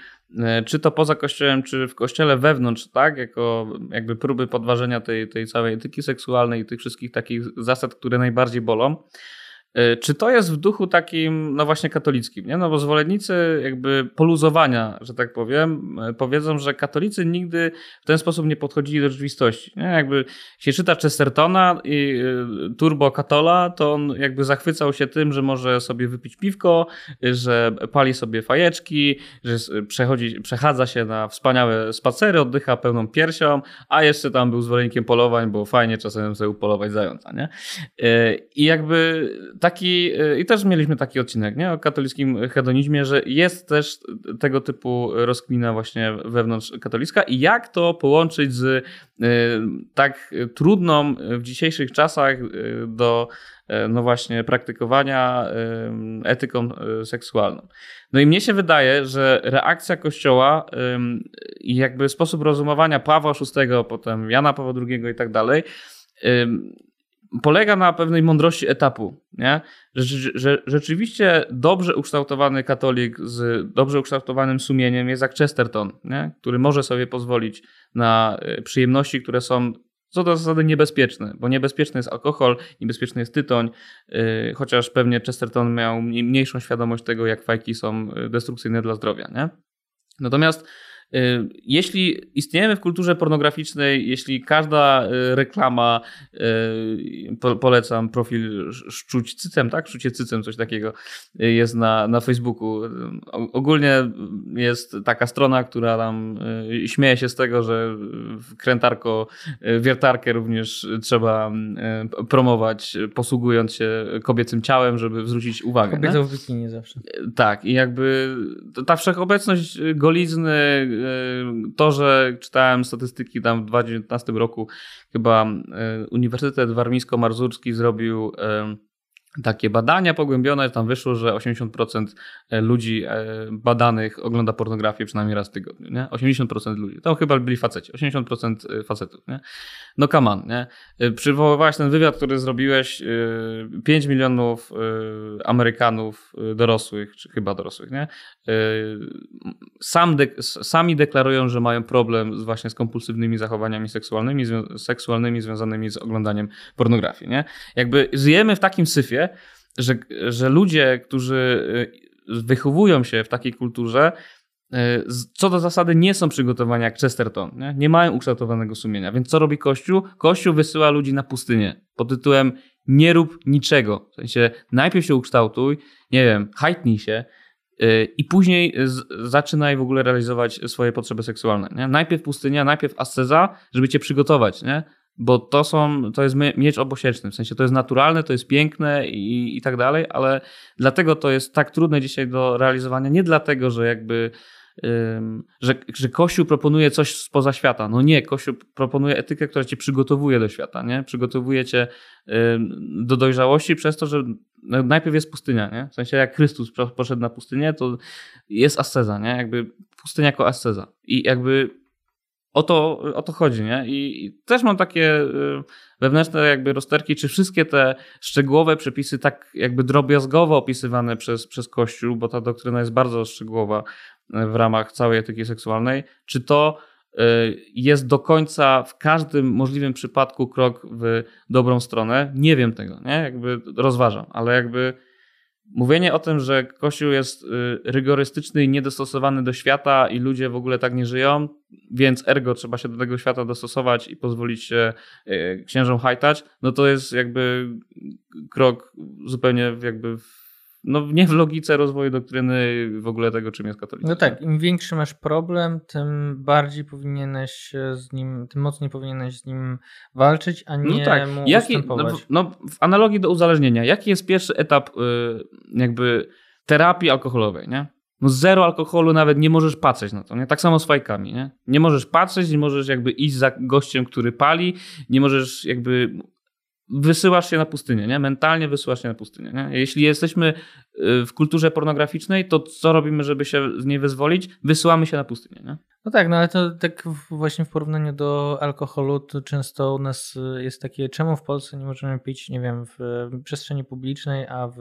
Speaker 2: czy to poza kościołem, czy w kościele wewnątrz, tak, jako jakby próby podważenia tej, tej całej etyki seksualnej i tych wszystkich takich zasad, które najbardziej bolą, czy to jest w duchu takim, no właśnie katolickim, nie? No bo zwolennicy jakby poluzowania, że tak powiem, e, powiedzą, że katolicy nigdy w ten sposób nie podchodzili do rzeczywistości, nie? Jakby się czyta Chestertona i e, Turbo Katola, to on jakby zachwycał się tym, że może sobie wypić piwko, że pali sobie fajeczki, że przechodzi, przechadza się na wspaniałe spacery, oddycha pełną piersią, a jeszcze tam był zwolennikiem polowań, bo fajnie czasem sobie upolować zająca, nie? I jakby taki, i też mieliśmy taki odcinek nie? o katolickim hedonizmie, że jest też tego typu rozkmina właśnie wewnątrz katolicka i jak to połączyć z y, tak trudną w dzisiejszych czasach y, do y, no właśnie praktykowania etyką seksualną. No i mnie się wydaje, że reakcja Kościoła i jakby sposób rozumowania Pawła VI, potem Jana Pawła II i tak dalej polega na pewnej mądrości etapu, nie? Że, rzeczywiście dobrze ukształtowany katolik z dobrze ukształtowanym sumieniem jest jak Chesterton, nie? który może sobie pozwolić na e, przyjemności, które są co do zasady niebezpieczne, bo niebezpieczny jest alkohol, niebezpieczny jest tytoń, yy, chociaż pewnie Chesterton miał mniejszą świadomość tego, jak fajki są e, destrukcyjne dla zdrowia. Nie? Natomiast jeśli istniejemy w kulturze pornograficznej, jeśli każda y, reklama, y, polecam profil Szczuć Cycem, tak? Szczucie Cycem, coś takiego jest na, na Facebooku. Ogólnie jest taka strona, która tam śmieje się z tego, że krętarko, wiertarkę również trzeba promować, posługując się kobiecym ciałem, żeby zwrócić uwagę.
Speaker 1: Kobieta w bikini zawsze.
Speaker 2: Tak, i jakby ta wszechobecność golizny, to, że czytałem statystyki tam w 2019 roku, chyba e, Uniwersytet Warmińsko-Mazurski zrobił takie badania pogłębione, tam wyszło, że 80% e, ludzi e, badanych ogląda pornografię przynajmniej raz w tygodniu, nie? 80% ludzi. To chyba byli faceci, 80% e, facetów, nie? No come on, nie? Przywoływałeś ten wywiad, który zrobiłeś, 5 milionów Amerykanów dorosłych, czy chyba dorosłych, nie? Sam sami deklarują, że mają problem z właśnie z kompulsywnymi zachowaniami seksualnymi, seksualnymi związanymi z oglądaniem pornografii, nie? Jakby żyjemy w takim syfie, że, że ludzie, którzy y, wychowują się w takiej kulturze, y, co do zasady nie są przygotowani jak Chesterton, nie? nie mają ukształtowanego sumienia. Więc co robi Kościół? Kościół wysyła ludzi na pustynię pod tytułem nie rób niczego. W sensie najpierw się ukształtuj, nie wiem, hajtnij się yy, i później zaczynaj w ogóle realizować swoje potrzeby seksualne. Nie? Najpierw pustynia, najpierw asceza, żeby cię przygotować. Nie? Bo to są, to jest miecz obosieczny, w sensie to jest naturalne, to jest piękne i, i tak dalej, ale dlatego to jest tak trudne dzisiaj do realizowania, nie dlatego, że jakby że, że Kościół proponuje coś spoza świata. No nie, Kościół proponuje etykę, która cię przygotowuje do świata, nie? Przygotowuje cię do dojrzałości przez to, że no, najpierw jest pustynia, nie? W sensie jak Chrystus poszedł na pustynię, to jest asceza, nie? Jakby pustynia jako asceza. I jakby o to, o to chodzi, nie? I, I, też mam takie y, wewnętrzne jakby rozterki, czy wszystkie te szczegółowe przepisy tak jakby drobiazgowo opisywane przez, przez Kościół, bo ta doktryna jest bardzo szczegółowa y, w ramach całej etyki seksualnej, czy to y, jest do końca w każdym możliwym przypadku krok w dobrą stronę? Nie wiem tego, nie? Jakby rozważam, ale jakby Mówienie o tym, że Kościół jest y, rygorystyczny i niedostosowany do świata i ludzie w ogóle tak nie żyją, więc ergo trzeba się do tego świata dostosować i pozwolić się y, księżom hajtać, no to jest jakby krok zupełnie jakby w no nie w logice rozwoju doktryny w ogóle tego, czym jest katolicyzm.
Speaker 1: No tak, im większy masz problem, tym bardziej powinieneś z nim, tym mocniej powinieneś z nim walczyć, a no nie no tak. mu Jaki,
Speaker 2: no, no, w analogii do uzależnienia, jaki jest pierwszy etap y, jakby terapii alkoholowej, nie? No zero alkoholu nawet nie możesz patrzeć na to, nie? Tak samo z fajkami, nie? Nie możesz patrzeć, nie możesz jakby iść za gościem, który pali, nie możesz jakby wysyłasz się na pustynię, nie? Mentalnie wysyłasz się na pustynię, nie? Jeśli jesteśmy y, w kulturze pornograficznej, to co robimy, żeby się z niej wyzwolić? Wysyłamy się na pustynię, nie?
Speaker 1: No tak, no ale to tak właśnie w porównaniu do alkoholu, to często u nas y, jest takie, czemu w Polsce nie możemy pić, nie wiem, w przestrzeni publicznej, a w,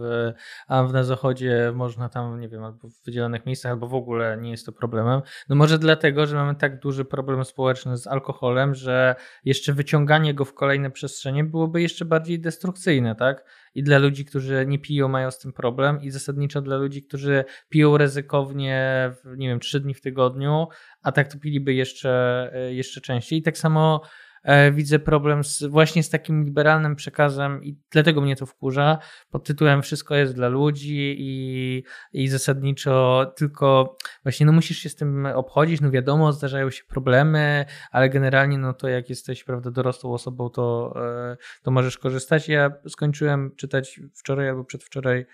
Speaker 1: a w na zachodzie można tam, nie wiem, albo w wydzielonych miejscach, albo w ogóle nie jest to problemem. No może dlatego, że mamy tak duży problem społeczny z alkoholem, że jeszcze wyciąganie go w kolejne przestrzenie byłoby jeszcze bardziej destrukcyjne, tak? I dla ludzi, którzy nie piją, mają z tym problem, i zasadniczo dla ludzi, którzy piją ryzykownie, nie wiem, trzy dni w tygodniu, a tak to piliby jeszcze, jeszcze częściej. I tak samo E, widzę problem z, właśnie z takim liberalnym przekazem i dlatego mnie to wkurza. Pod tytułem Wszystko jest dla ludzi i, i zasadniczo tylko właśnie no musisz się z tym obchodzić. No wiadomo, zdarzają się problemy, ale generalnie no to jak jesteś prawda, dorosłą osobą, to, e, to możesz korzystać. Ja skończyłem czytać wczoraj albo przedwczoraj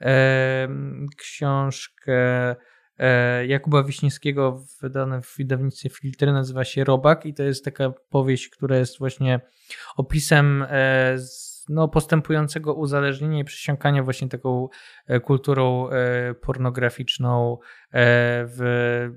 Speaker 1: e, książkę E, Jakuba Wiśniewskiego wydane w wydawnictwie Filtry nazywa się Robak i to jest taka powieść, która jest właśnie opisem e, no, postępującego uzależnienia i przysiąkania właśnie taką e, kulturą pornograficzną w,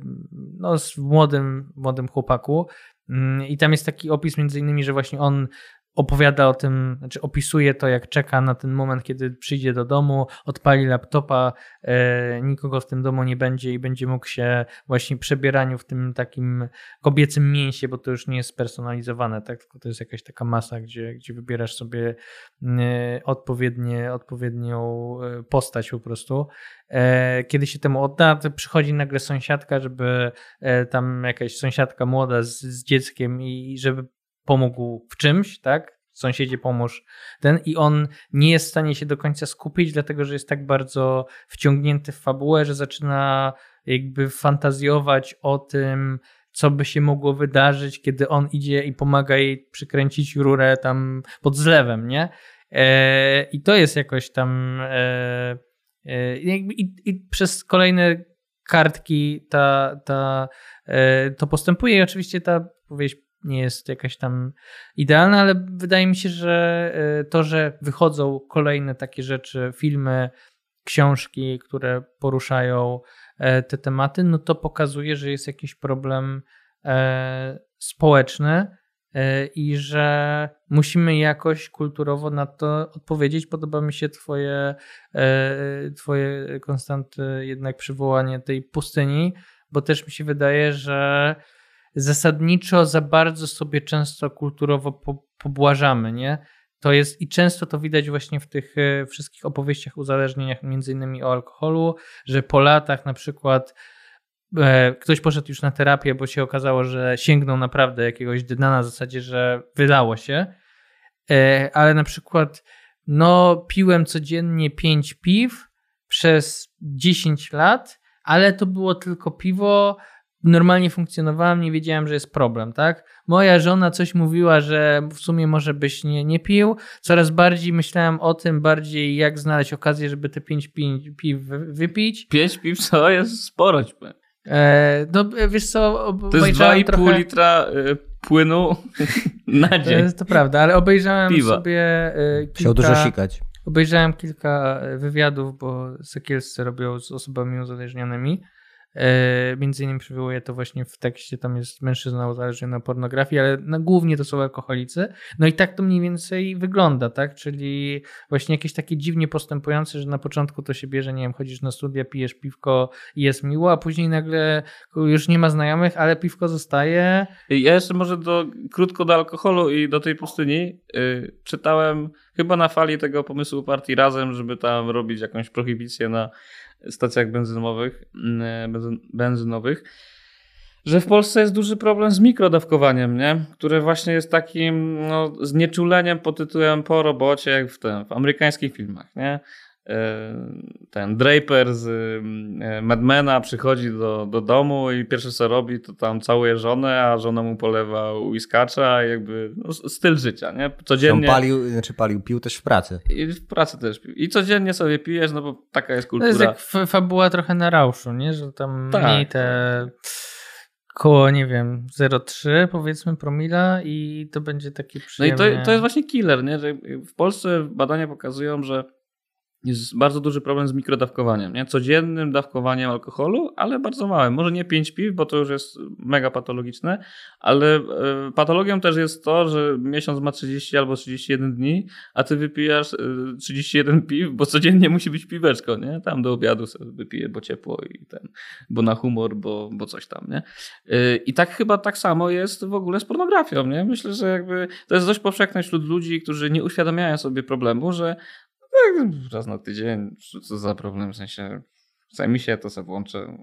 Speaker 1: no, w młodym, młodym chłopaku. Mm, I tam jest taki opis między innymi, że właśnie on opowiada o tym, znaczy opisuje to, jak czeka na ten moment, kiedy przyjdzie do domu, odpali laptopa, e, nikogo w tym domu nie będzie i będzie mógł się właśnie przebieraniu w tym takim kobiecym mięsie, bo to już nie jest spersonalizowane, tak? tylko to jest jakaś taka masa, gdzie, gdzie wybierasz sobie e, odpowiednie, odpowiednią e, postać po prostu. E, kiedy się temu odda, to przychodzi nagle sąsiadka, żeby e, tam jakaś sąsiadka młoda z, z dzieckiem i żeby pomógł w czymś, tak? Sąsiedzie pomóż ten i on nie jest w stanie się do końca skupić, dlatego że jest tak bardzo wciągnięty w fabułę, że zaczyna jakby fantazjować o tym, co by się mogło wydarzyć, kiedy on idzie i pomaga jej przykręcić rurę tam pod zlewem, nie? E, I to jest jakoś tam. E, e, i, przez kolejne kartki ta, ta, to postępuje. I oczywiście ta powieść nie jest jakaś tam idealna, ale wydaje mi się, że e, to, że wychodzą kolejne takie rzeczy, filmy, książki, które poruszają e, te tematy, no to pokazuje, że jest jakiś problem e, społeczny i że musimy jakoś kulturowo na to odpowiedzieć. Podoba mi się twoje, twoje Konstanty, jednak przywołanie tej pustyni, bo też mi się wydaje, że zasadniczo za bardzo sobie często kulturowo po, pobłażamy, nie? To jest i często to widać właśnie w tych e, wszystkich opowieściach, uzależnieniach, między innymi o alkoholu, że po latach na przykład e, ktoś poszedł już na terapię, bo się okazało, że sięgnął naprawdę jakiegoś dna na zasadzie, że wylało się, e, ale na przykład no piłem codziennie 5 piw przez 10 lat, ale to było tylko piwo, normalnie funkcjonowałem, nie wiedziałem, że jest problem, tak? Moja żona coś mówiła, że w sumie może byś nie, nie pił. Coraz bardziej myślałem o tym, bardziej jak znaleźć okazję, żeby te pięć piw wypić.
Speaker 2: Pięć piw to jest sporo.
Speaker 1: E, no wiesz co,
Speaker 2: To jest 2,5 trochę... litra y, płynu na dzień. To,
Speaker 1: jest, to prawda, ale obejrzałem Piwa. sobie y, kilka...
Speaker 3: Chciał dużo sikać.
Speaker 1: Obejrzałem kilka wywiadów, bo Sekielscy robią z osobami uzależnionymi E, między innymi przywołuje to właśnie w tekście, tam jest mężczyzna uzależniony na pornografii, ale no, głównie to są alkoholicy. No i tak to mniej więcej wygląda, tak? Czyli właśnie jakieś takie dziwnie postępujące, że na początku to się bierze, nie wiem, chodzisz na studia, pijesz piwko i jest miło, a później nagle już nie ma znajomych, ale piwko zostaje.
Speaker 2: Ja jeszcze może do, krótko do alkoholu i do tej pustyni. Yy, czytałem chyba na fali tego pomysłu partii Razem, żeby tam robić jakąś prohibicję na stacjach benzynowych, mm, benzynowych, że w Polsce jest duży problem z mikrodawkowaniem, nie? które właśnie jest takim no, znieczuleniem pod tytułem po robocie, jak w, tym, w amerykańskich filmach. Nie? E, ten Draper z e, Madmena przychodzi do, do domu i pierwsze co robi, to tam całuje żonę, a żona mu polewa whiskacza, jakby no, styl życia, nie?
Speaker 3: Codziennie. On palił, znaczy palił, pił też w pracy.
Speaker 2: I w pracy też pił. I codziennie sobie pijesz, no bo taka jest kultura.
Speaker 1: To jest jak fabuła trochę na rauszu, nie? Że tam tak. mniej te koło, nie wiem, 0,3 powiedzmy promila i to będzie taki przyjemny...
Speaker 2: No i to, to jest właśnie killer, nie? Że w Polsce badania pokazują, że jest bardzo duży problem z mikrodawkowaniem, nie? codziennym dawkowaniem alkoholu, ale bardzo małym. Może nie 5 piw, bo to już jest mega patologiczne, ale e, patologią też jest to, że miesiąc ma 30 albo 31 dni, a ty wypijasz 31 e, piw, bo codziennie musi być piweczko, nie? Tam do obiadu sobie wypiję, bo ciepło i ten, bo na humor, bo, bo coś tam, nie? E, I tak chyba tak samo jest w ogóle z pornografią, nie? Myślę, że jakby to jest dość powszechne wśród ludzi, którzy nie uświadamiają sobie problemu, że tak, raz na tydzień, co za problem, w sensie zajmij się, to sobie włączę.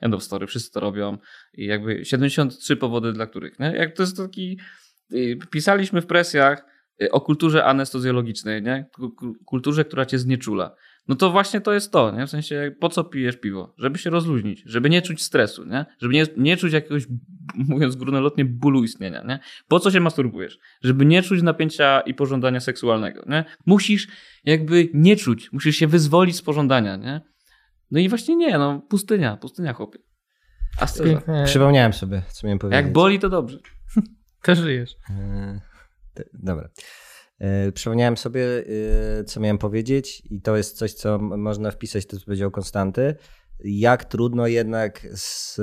Speaker 2: End of story, wszyscy to robią i jakby 73 powody, dla których, nie? Jak to jest taki, y, pisaliśmy w presjach y, o kulturze anestezjologicznej, nie? Kulturze, która cię znieczula. No to właśnie to jest to, nie? W sensie, po co pijesz piwo? Żeby się rozluźnić, żeby nie czuć stresu, nie? Żeby nie, nie czuć jakiegoś, mówiąc górnolotnie, bólu istnienia, nie? Po co się masturbujesz? Żeby nie czuć napięcia i pożądania seksualnego, nie? Musisz jakby nie czuć, musisz się wyzwolić z pożądania, nie? No i właśnie nie, no pustynia, pustynia chłopie. A
Speaker 3: Pięknie. Przypomniałem sobie, co miałem powiedzieć.
Speaker 2: Jak boli, to dobrze.
Speaker 1: Też żyjesz.
Speaker 3: Yy, dobra. Yy, przypomniałem sobie, yy, co miałem powiedzieć i to jest coś, co można wpisać, to co powiedział Konstanty. Jak trudno jednak z,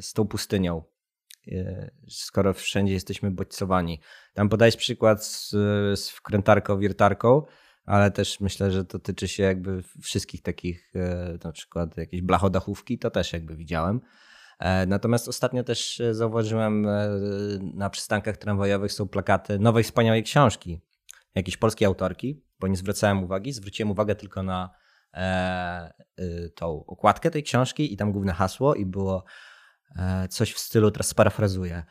Speaker 3: z tą pustynią, skoro wszędzie jesteśmy bodźcowani. Tam podajesz przykład z, z wkrętarką, wiertarką, ale też myślę, że to tyczy się jakby wszystkich takich, e, na przykład jakieś blachodachówki, to też jakby widziałem. E, natomiast ostatnio też e, zauważyłem na przystankach tramwajowych są plakaty nowej wspaniałej książki jakiejś polskiej autorki, bo nie zwracałem uwagi, zwróciłem uwagę tylko na e, tą okładkę tej książki i tam główne hasło i było e, coś w stylu, teraz sparafrazuję,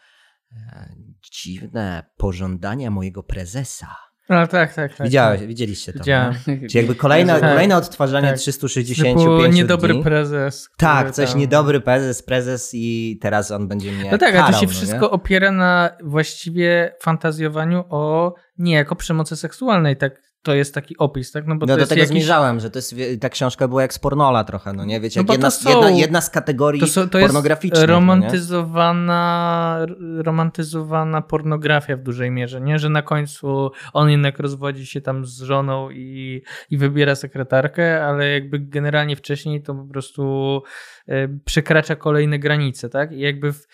Speaker 3: e, dziwne pożądania mojego prezesa.
Speaker 1: No tak, tak. tak
Speaker 3: Widziałeś,
Speaker 1: tak.
Speaker 3: Widzieliście to. Widziałem. Czyli jakby kolejne, tak, kolejne odtwarzanie tak. 365 Typu
Speaker 1: niedobry
Speaker 3: dni.
Speaker 1: prezes.
Speaker 3: Tak, coś tam... niedobry prezes, prezes i teraz on będzie mnie
Speaker 1: No tak,
Speaker 3: karał,
Speaker 1: a to się no wszystko nie? opiera na właściwie fantazjowaniu o niejako przemocy seksualnej, tak to jest taki opis, tak?
Speaker 3: No,
Speaker 1: bo
Speaker 3: no
Speaker 1: do
Speaker 3: tego
Speaker 1: jakiś...
Speaker 3: zmierzałem, że to jest, ta książka była jak z pornola trochę, no nie? Wiecie, no jedna, są... jedna, jedna, z kategorii to, są, to pornograficznych.
Speaker 1: Jest romantyzowana, no romantyzowana pornografia w dużej mierze, nie? Że na końcu on jednak rozwodzi się tam z żoną i, i wybiera sekretarkę, ale jakby generalnie wcześniej to po prostu e, przekracza kolejne granice, tak? I jakby w,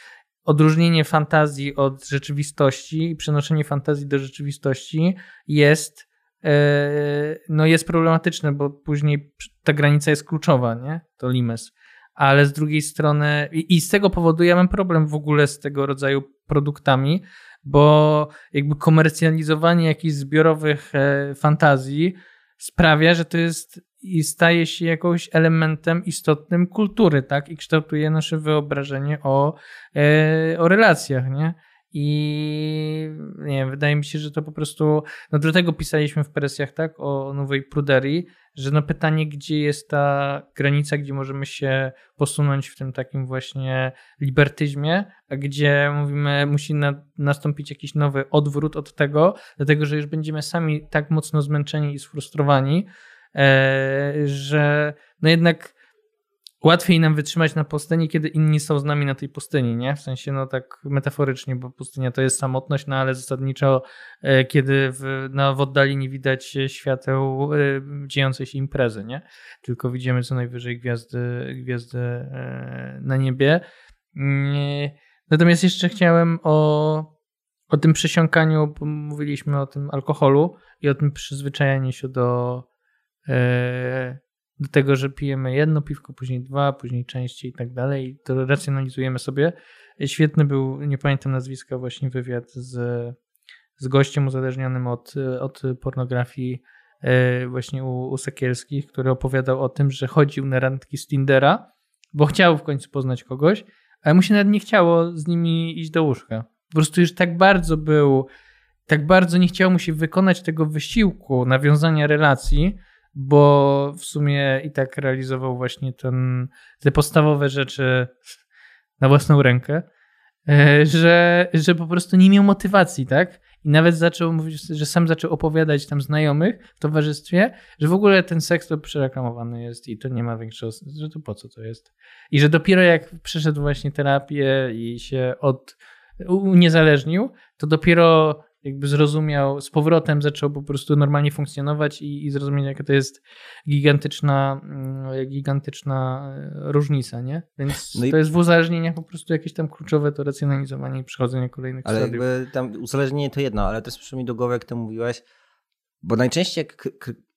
Speaker 1: odróżnienie fantazji od rzeczywistości i przenoszenie fantazji do rzeczywistości jest no jest problematyczne, bo później ta granica jest kluczowa, nie? To limes. Ale z drugiej strony, i, z tego powodu ja mam problem w ogóle z tego rodzaju produktami, bo jakby komercjalizowanie jakichś zbiorowych e, fantazji sprawia, że to jest i staje się jakimś elementem istotnym kultury, tak? I kształtuje nasze wyobrażenie o, e, o relacjach, nie? I nie wiem, wydaje mi się, że to po prostu, no do tego pisaliśmy w presjach, tak, o nowej pruderii, że no pytanie, gdzie jest ta granica, gdzie możemy się posunąć w tym takim właśnie libertyzmie, a gdzie mówimy, musi na, nastąpić jakiś nowy odwrót od tego, dlatego że już będziemy sami tak mocno zmęczeni i sfrustrowani, e, że no jednak łatwiej nam wytrzymać na pustyni, kiedy inni są z nami na tej pustyni, nie? W sensie, no tak metaforycznie, bo pustynia to jest samotność, no ale zasadniczo, e, kiedy w, no, w oddali nie widać świateł e, dziejącej się imprezy, nie? Tylko widzimy co najwyżej gwiazdy, gwiazdy e, na niebie. Natomiast jeszcze chciałem o, o tym przesiąkaniu, bo mówiliśmy o tym alkoholu i o tym przyzwyczajaniu się do do tego, że pijemy jedno piwko, później dwa, później częściej i tak dalej. To racjonalizujemy sobie. Świetny był, nie pamiętam nazwiska, właśnie wywiad z, z gościem uzależnionym od, od pornografii e, właśnie u, u Sekielskich, który opowiadał o tym, że chodził na randki z Tindera, bo chciał w końcu poznać kogoś, ale mu się nawet nie chciało z nimi iść do łóżka. Po prostu już tak bardzo był, tak bardzo nie chciało mu się wykonać tego wysiłku nawiązania relacji, bo w sumie i tak realizował właśnie ten, te podstawowe rzeczy na własną rękę, e, że, że po prostu nie miał motywacji, tak? I nawet zaczął mówić, że sam zaczął opowiadać tam znajomych w towarzystwie, że w ogóle ten seks to przereklamowany jest i to nie ma większego sensu, że to po co to jest. I że dopiero jak przeszedł właśnie terapię i się od uniezależnił, to dopiero jakby zrozumiał, z powrotem zaczął po prostu normalnie funkcjonować i, i zrozumieć, jaka to jest gigantyczna, mm, gigantyczna e, różnica, nie? Więc no to jest w uzależnieniach po prostu jakieś tam kluczowe to racjonalizowanie i przechodzenie kolejnych
Speaker 3: ale jakby tam uzależnienie to jedno, ale też przyszło mi do głowy, jak ty mówiłeś, bo najczęściej jak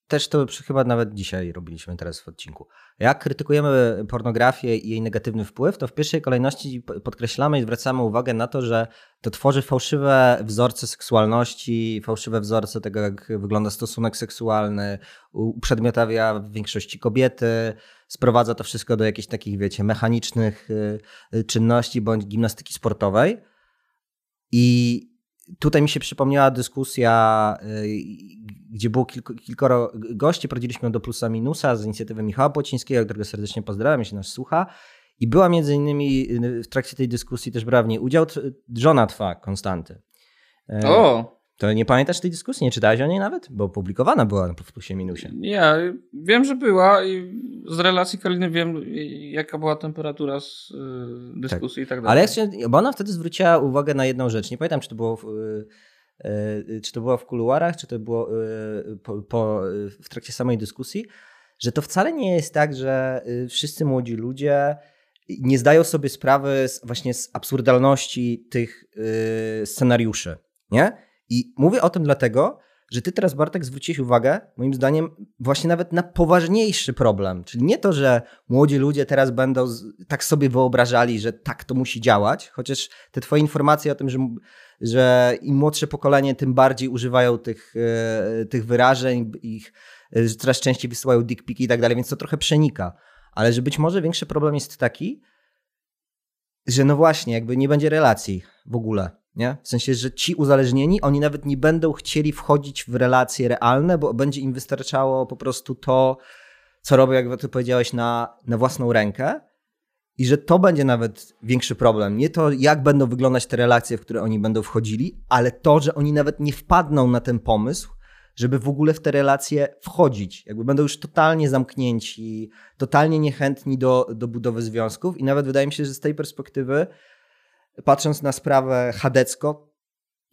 Speaker 3: też to chyba nawet dzisiaj robiliśmy teraz w odcinku. Jak krytykujemy pornografię i jej negatywny wpływ, to w pierwszej kolejności podkreślamy i zwracamy uwagę na to, że to tworzy fałszywe wzorce seksualności, fałszywe wzorce tego, jak wygląda stosunek seksualny, uprzedmiotawia w większości kobiety, sprowadza to wszystko do jakichś takich, wiecie, mechanicznych y, y, czynności bądź gimnastyki sportowej. I tutaj mi się przypomniała dyskusja, y, gdzie było kilku, kilkoro gości, prowadziliśmy ją do plusa minusa z inicjatywy Michała Płocińskiego, którego serdecznie pozdrawiam, jeśli nas słucha. I była między innymi w trakcie tej dyskusji też brała w niej udział żona twa Konstanty.
Speaker 2: E, o!
Speaker 3: To nie pamiętasz tej dyskusji? Nie czytałeś o niej nawet? Bo publikowana była w plusie minusie.
Speaker 2: Ja wiem, że była i z relacji Kaliny wiem, jaka była temperatura z y, dyskusji tak. i tak dalej.
Speaker 3: Ale bo ona wtedy zwróciła uwagę na jedną rzecz. Nie pamiętam, czy to było w, y, y, czy to było w kuluarach, czy to było po, po, w trakcie samej dyskusji, że to wcale nie jest tak, że wszyscy młodzi ludzie nie zdają sobie sprawy z, właśnie z absurdalności tych scenariuszy. Nie? I mówię o tym dlatego, że ty teraz, Bartek, zwróciłeś uwagę, moim zdaniem, właśnie nawet na poważniejszy problem. Czyli nie to, że młodzi ludzie teraz będą tak sobie wyobrażali, że tak to musi działać, chociaż te twoje informacje o tym, że, że im młodsze pokolenie, tym bardziej używają tych, e, tych wyrażeń, ich że coraz częściej wysyłają dickpiki i tak dalej, więc to trochę przenika. Ale że być może większy problem jest taki, że no właśnie, jakby nie będzie relacji w ogóle. Nie? W sensie, że ci uzależnieni, oni nawet nie będą chcieli wchodzić w relacje realne, bo będzie im wystarczało po prostu to, co robią, jak ty powiedziałeś, na, na własną rękę. I że to będzie nawet większy problem. Nie to, jak będą wyglądać te relacje, w które oni będą wchodzili, ale to, że oni nawet nie wpadną na ten pomysł, żeby w ogóle w te relacje wchodzić. Jakby będą już totalnie zamknięci, totalnie niechętni do, do budowy związków. I nawet wydaje mi się, że z tej perspektywy patrząc na sprawę chadecko,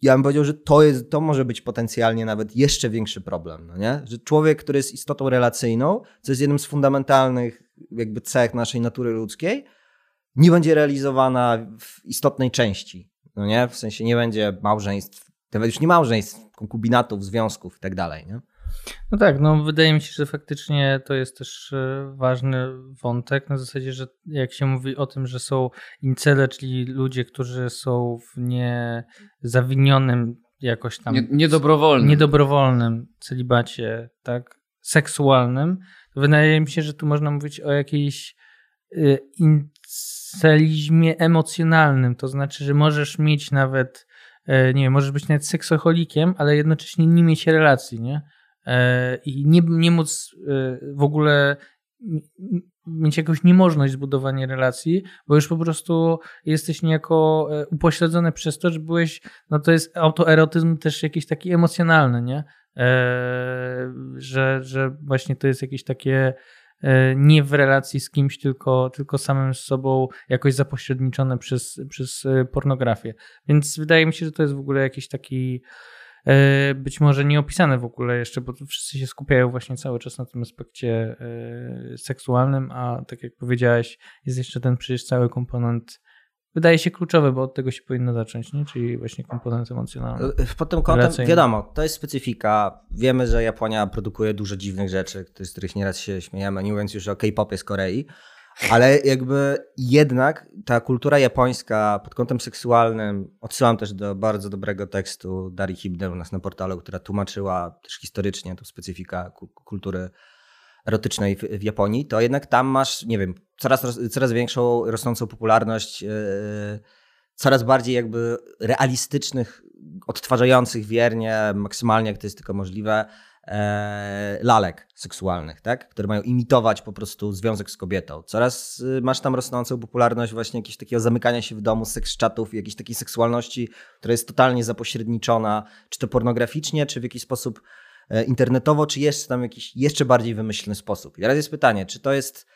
Speaker 3: ja bym powiedział, że to, jest, to może być potencjalnie nawet jeszcze większy problem. No nie? Że człowiek, który jest istotą relacyjną, co jest jednym z fundamentalnych jakby cech naszej natury ludzkiej, nie będzie realizowana w istotnej części. No nie? W sensie nie będzie małżeństw, nawet już nie małżeństw, konkubinatów, związków i tak dalej. Nie?
Speaker 1: No tak, no wydaje mi się, że faktycznie to jest też e, ważny wątek, na zasadzie, że jak się mówi o tym, że są incele, czyli ludzie, którzy są w niezawinionym jakoś tam...
Speaker 2: Nie, niedobrowolnym.
Speaker 1: Niedobrowolnym celibacie, tak, seksualnym, to wydaje mi się, że tu można mówić o jakiejś e, incelizmie emocjonalnym, to znaczy, że możesz mieć nawet e, nie wiem, możesz być nawet seksoholikiem, ale jednocześnie nie mieć relacji, nie? E, i nie, nie móc e, w ogóle mieć jakąś niemożność zbudowania relacji, bo już po prostu jesteś niejako e, upośledzony przez to, że byłeś, no to jest autoerotyzm też jakiś taki emocjonalny, nie? że, że właśnie to jest jakieś takie nie w relacji z kimś, tylko, tylko samym z sobą jakoś zapośredniczone przez, przez pornografię. Więc wydaje mi się, że to jest w ogóle jakiś taki być może nie opisane w ogóle jeszcze, bo wszyscy się skupiają właśnie cały czas na tym aspekcie e, seksualnym, a tak jak powiedziałeś, jest jeszcze ten przecież cały komponent wydaje się kluczowy, bo od tego się powinno zacząć, nie? czyli właśnie komponent emocjonalny.
Speaker 3: E, pod tym kątem, relacyjny. wiadomo, to jest specyfika. Wiemy, że Japonia produkuje dużo dziwnych rzeczy, z których nieraz się śmiejemy, nie mówiąc już o K-popie z Korei. Ale jakby jednak ta kultura japońska pod kątem seksualnym, odsyłam też do bardzo dobrego tekstu Dari Hibner u nas na portalu, która tłumaczyła też historycznie tą specyfika kultury erotycznej w, w, Japonii, to jednak tam masz, nie wiem, coraz, coraz większą, rosnącą popularność, yy, coraz bardziej jakby realistycznych, odtwarzających wiernie, maksymalnie jak to jest tylko możliwe, e, lalek seksualnych, tak? które mają imitować po prostu związek z kobietą. Coraz y, masz tam rosnącą popularność właśnie jakiegoś takiego zamykania się w domu, seks chatów, jakiejś takiej seksualności, która jest totalnie zapośredniczona, czy to pornograficznie, czy w jakiś sposób e, internetowo, czy jeszcze tam jakiś jeszcze bardziej wymyślny sposób. I teraz jest pytanie, czy to jest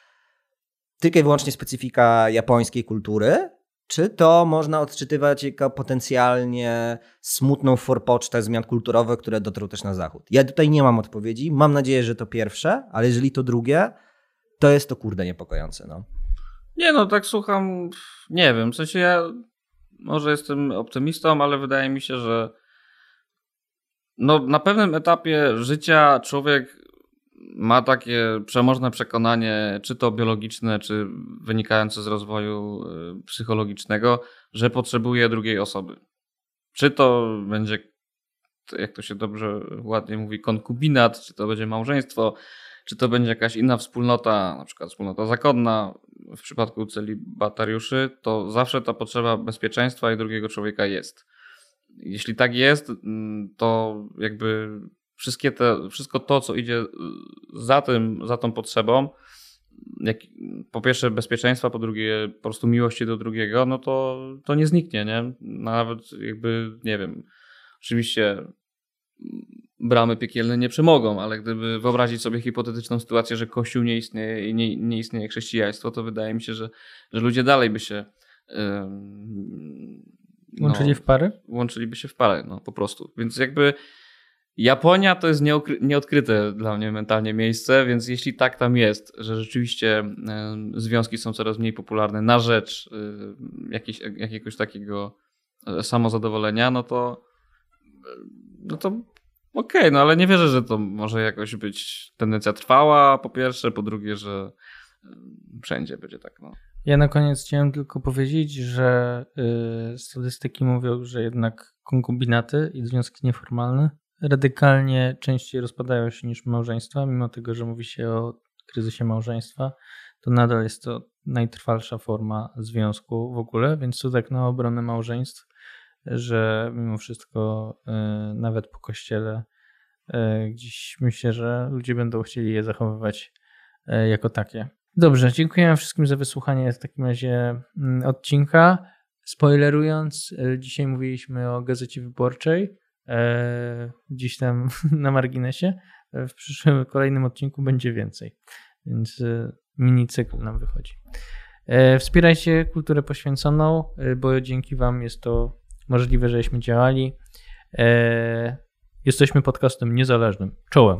Speaker 3: tylko i wyłącznie specyfika japońskiej kultury, czy to można odczytywać jako potencjalnie smutną forpocztę zmian kulturowych, które dotrą też na zachód? Ja tutaj nie mam odpowiedzi. Mam nadzieję, że to pierwsze, ale jeżeli to drugie, to jest to kurde niepokojące. No.
Speaker 2: Nie no, tak słucham, nie wiem, w sensie ja może jestem optymistą, ale wydaje mi się, że no, na pewnym etapie życia człowiek ma takie przemożne przekonanie, czy to biologiczne, czy wynikające z rozwoju y, psychologicznego, że potrzebuje drugiej osoby. Czy to będzie, jak to się dobrze, ładnie mówi, konkubinat, czy to będzie małżeństwo, czy to będzie jakaś inna wspólnota, na przykład wspólnota zakonna, w przypadku celibatariuszy, to zawsze ta potrzeba bezpieczeństwa i drugiego człowieka jest. Jeśli tak jest, mm, to jakby wszystkie te, wszystko to, co idzie za tym, za tą potrzebą, jak, po pierwsze bezpieczeństwa, po drugie po prostu miłości do drugiego, no to, to nie zniknie, nie? Nawet jakby, nie wiem, oczywiście bramy piekielne nie przemogą, ale gdyby wyobrazić sobie hipotetyczną sytuację, że Kościół nie istnieje i nie, nie istnieje chrześcijaństwo, to wydaje mi się, że, że ludzie dalej by się
Speaker 1: no, łączyli w pary?
Speaker 2: Łączyliby się w parę, no po prostu. Więc jakby Japonia to jest nieodkryte dla mnie mentalnie miejsce, więc jeśli tak tam jest, że rzeczywiście związki są coraz mniej popularne na rzecz y, jakiegoś, takiego e, samozadowolenia, no to no to okej, okay, no ale nie wierzę, że to może jakoś być tendencja trwała, po pierwsze, po drugie, że wszędzie będzie tak. No.
Speaker 1: Ja na koniec chciałem tylko powiedzieć, że yy, statystyki mówią, że jednak konkubinaty i związki nieformalne radykalnie częściej rozpadają się niż małżeństwa, mimo tego, że mówi się o kryzysie małżeństwa, to nadal jest to najtrwalsza forma związku w ogóle, więc tu tak na obronę małżeństw, że mimo wszystko yy, nawet po kościele yy, gdzieś myślę, że ludzie będą chcieli je zachowywać yy, jako takie. Dobrze, dziękuję wszystkim za wysłuchanie w takim razie mm, odcinka. Spoilerując, dzisiaj mówiliśmy o gazecie wyborczej e, gdzieś tam na marginesie. E, w przyszłym kolejnym odcinku będzie więcej, więc e, mini cykl nam wychodzi. E, wspierajcie kulturę poświęconą, e, bo dzięki Wam jest to możliwe, żeśmy działali. E, jesteśmy podcastem niezależnym. Czołem.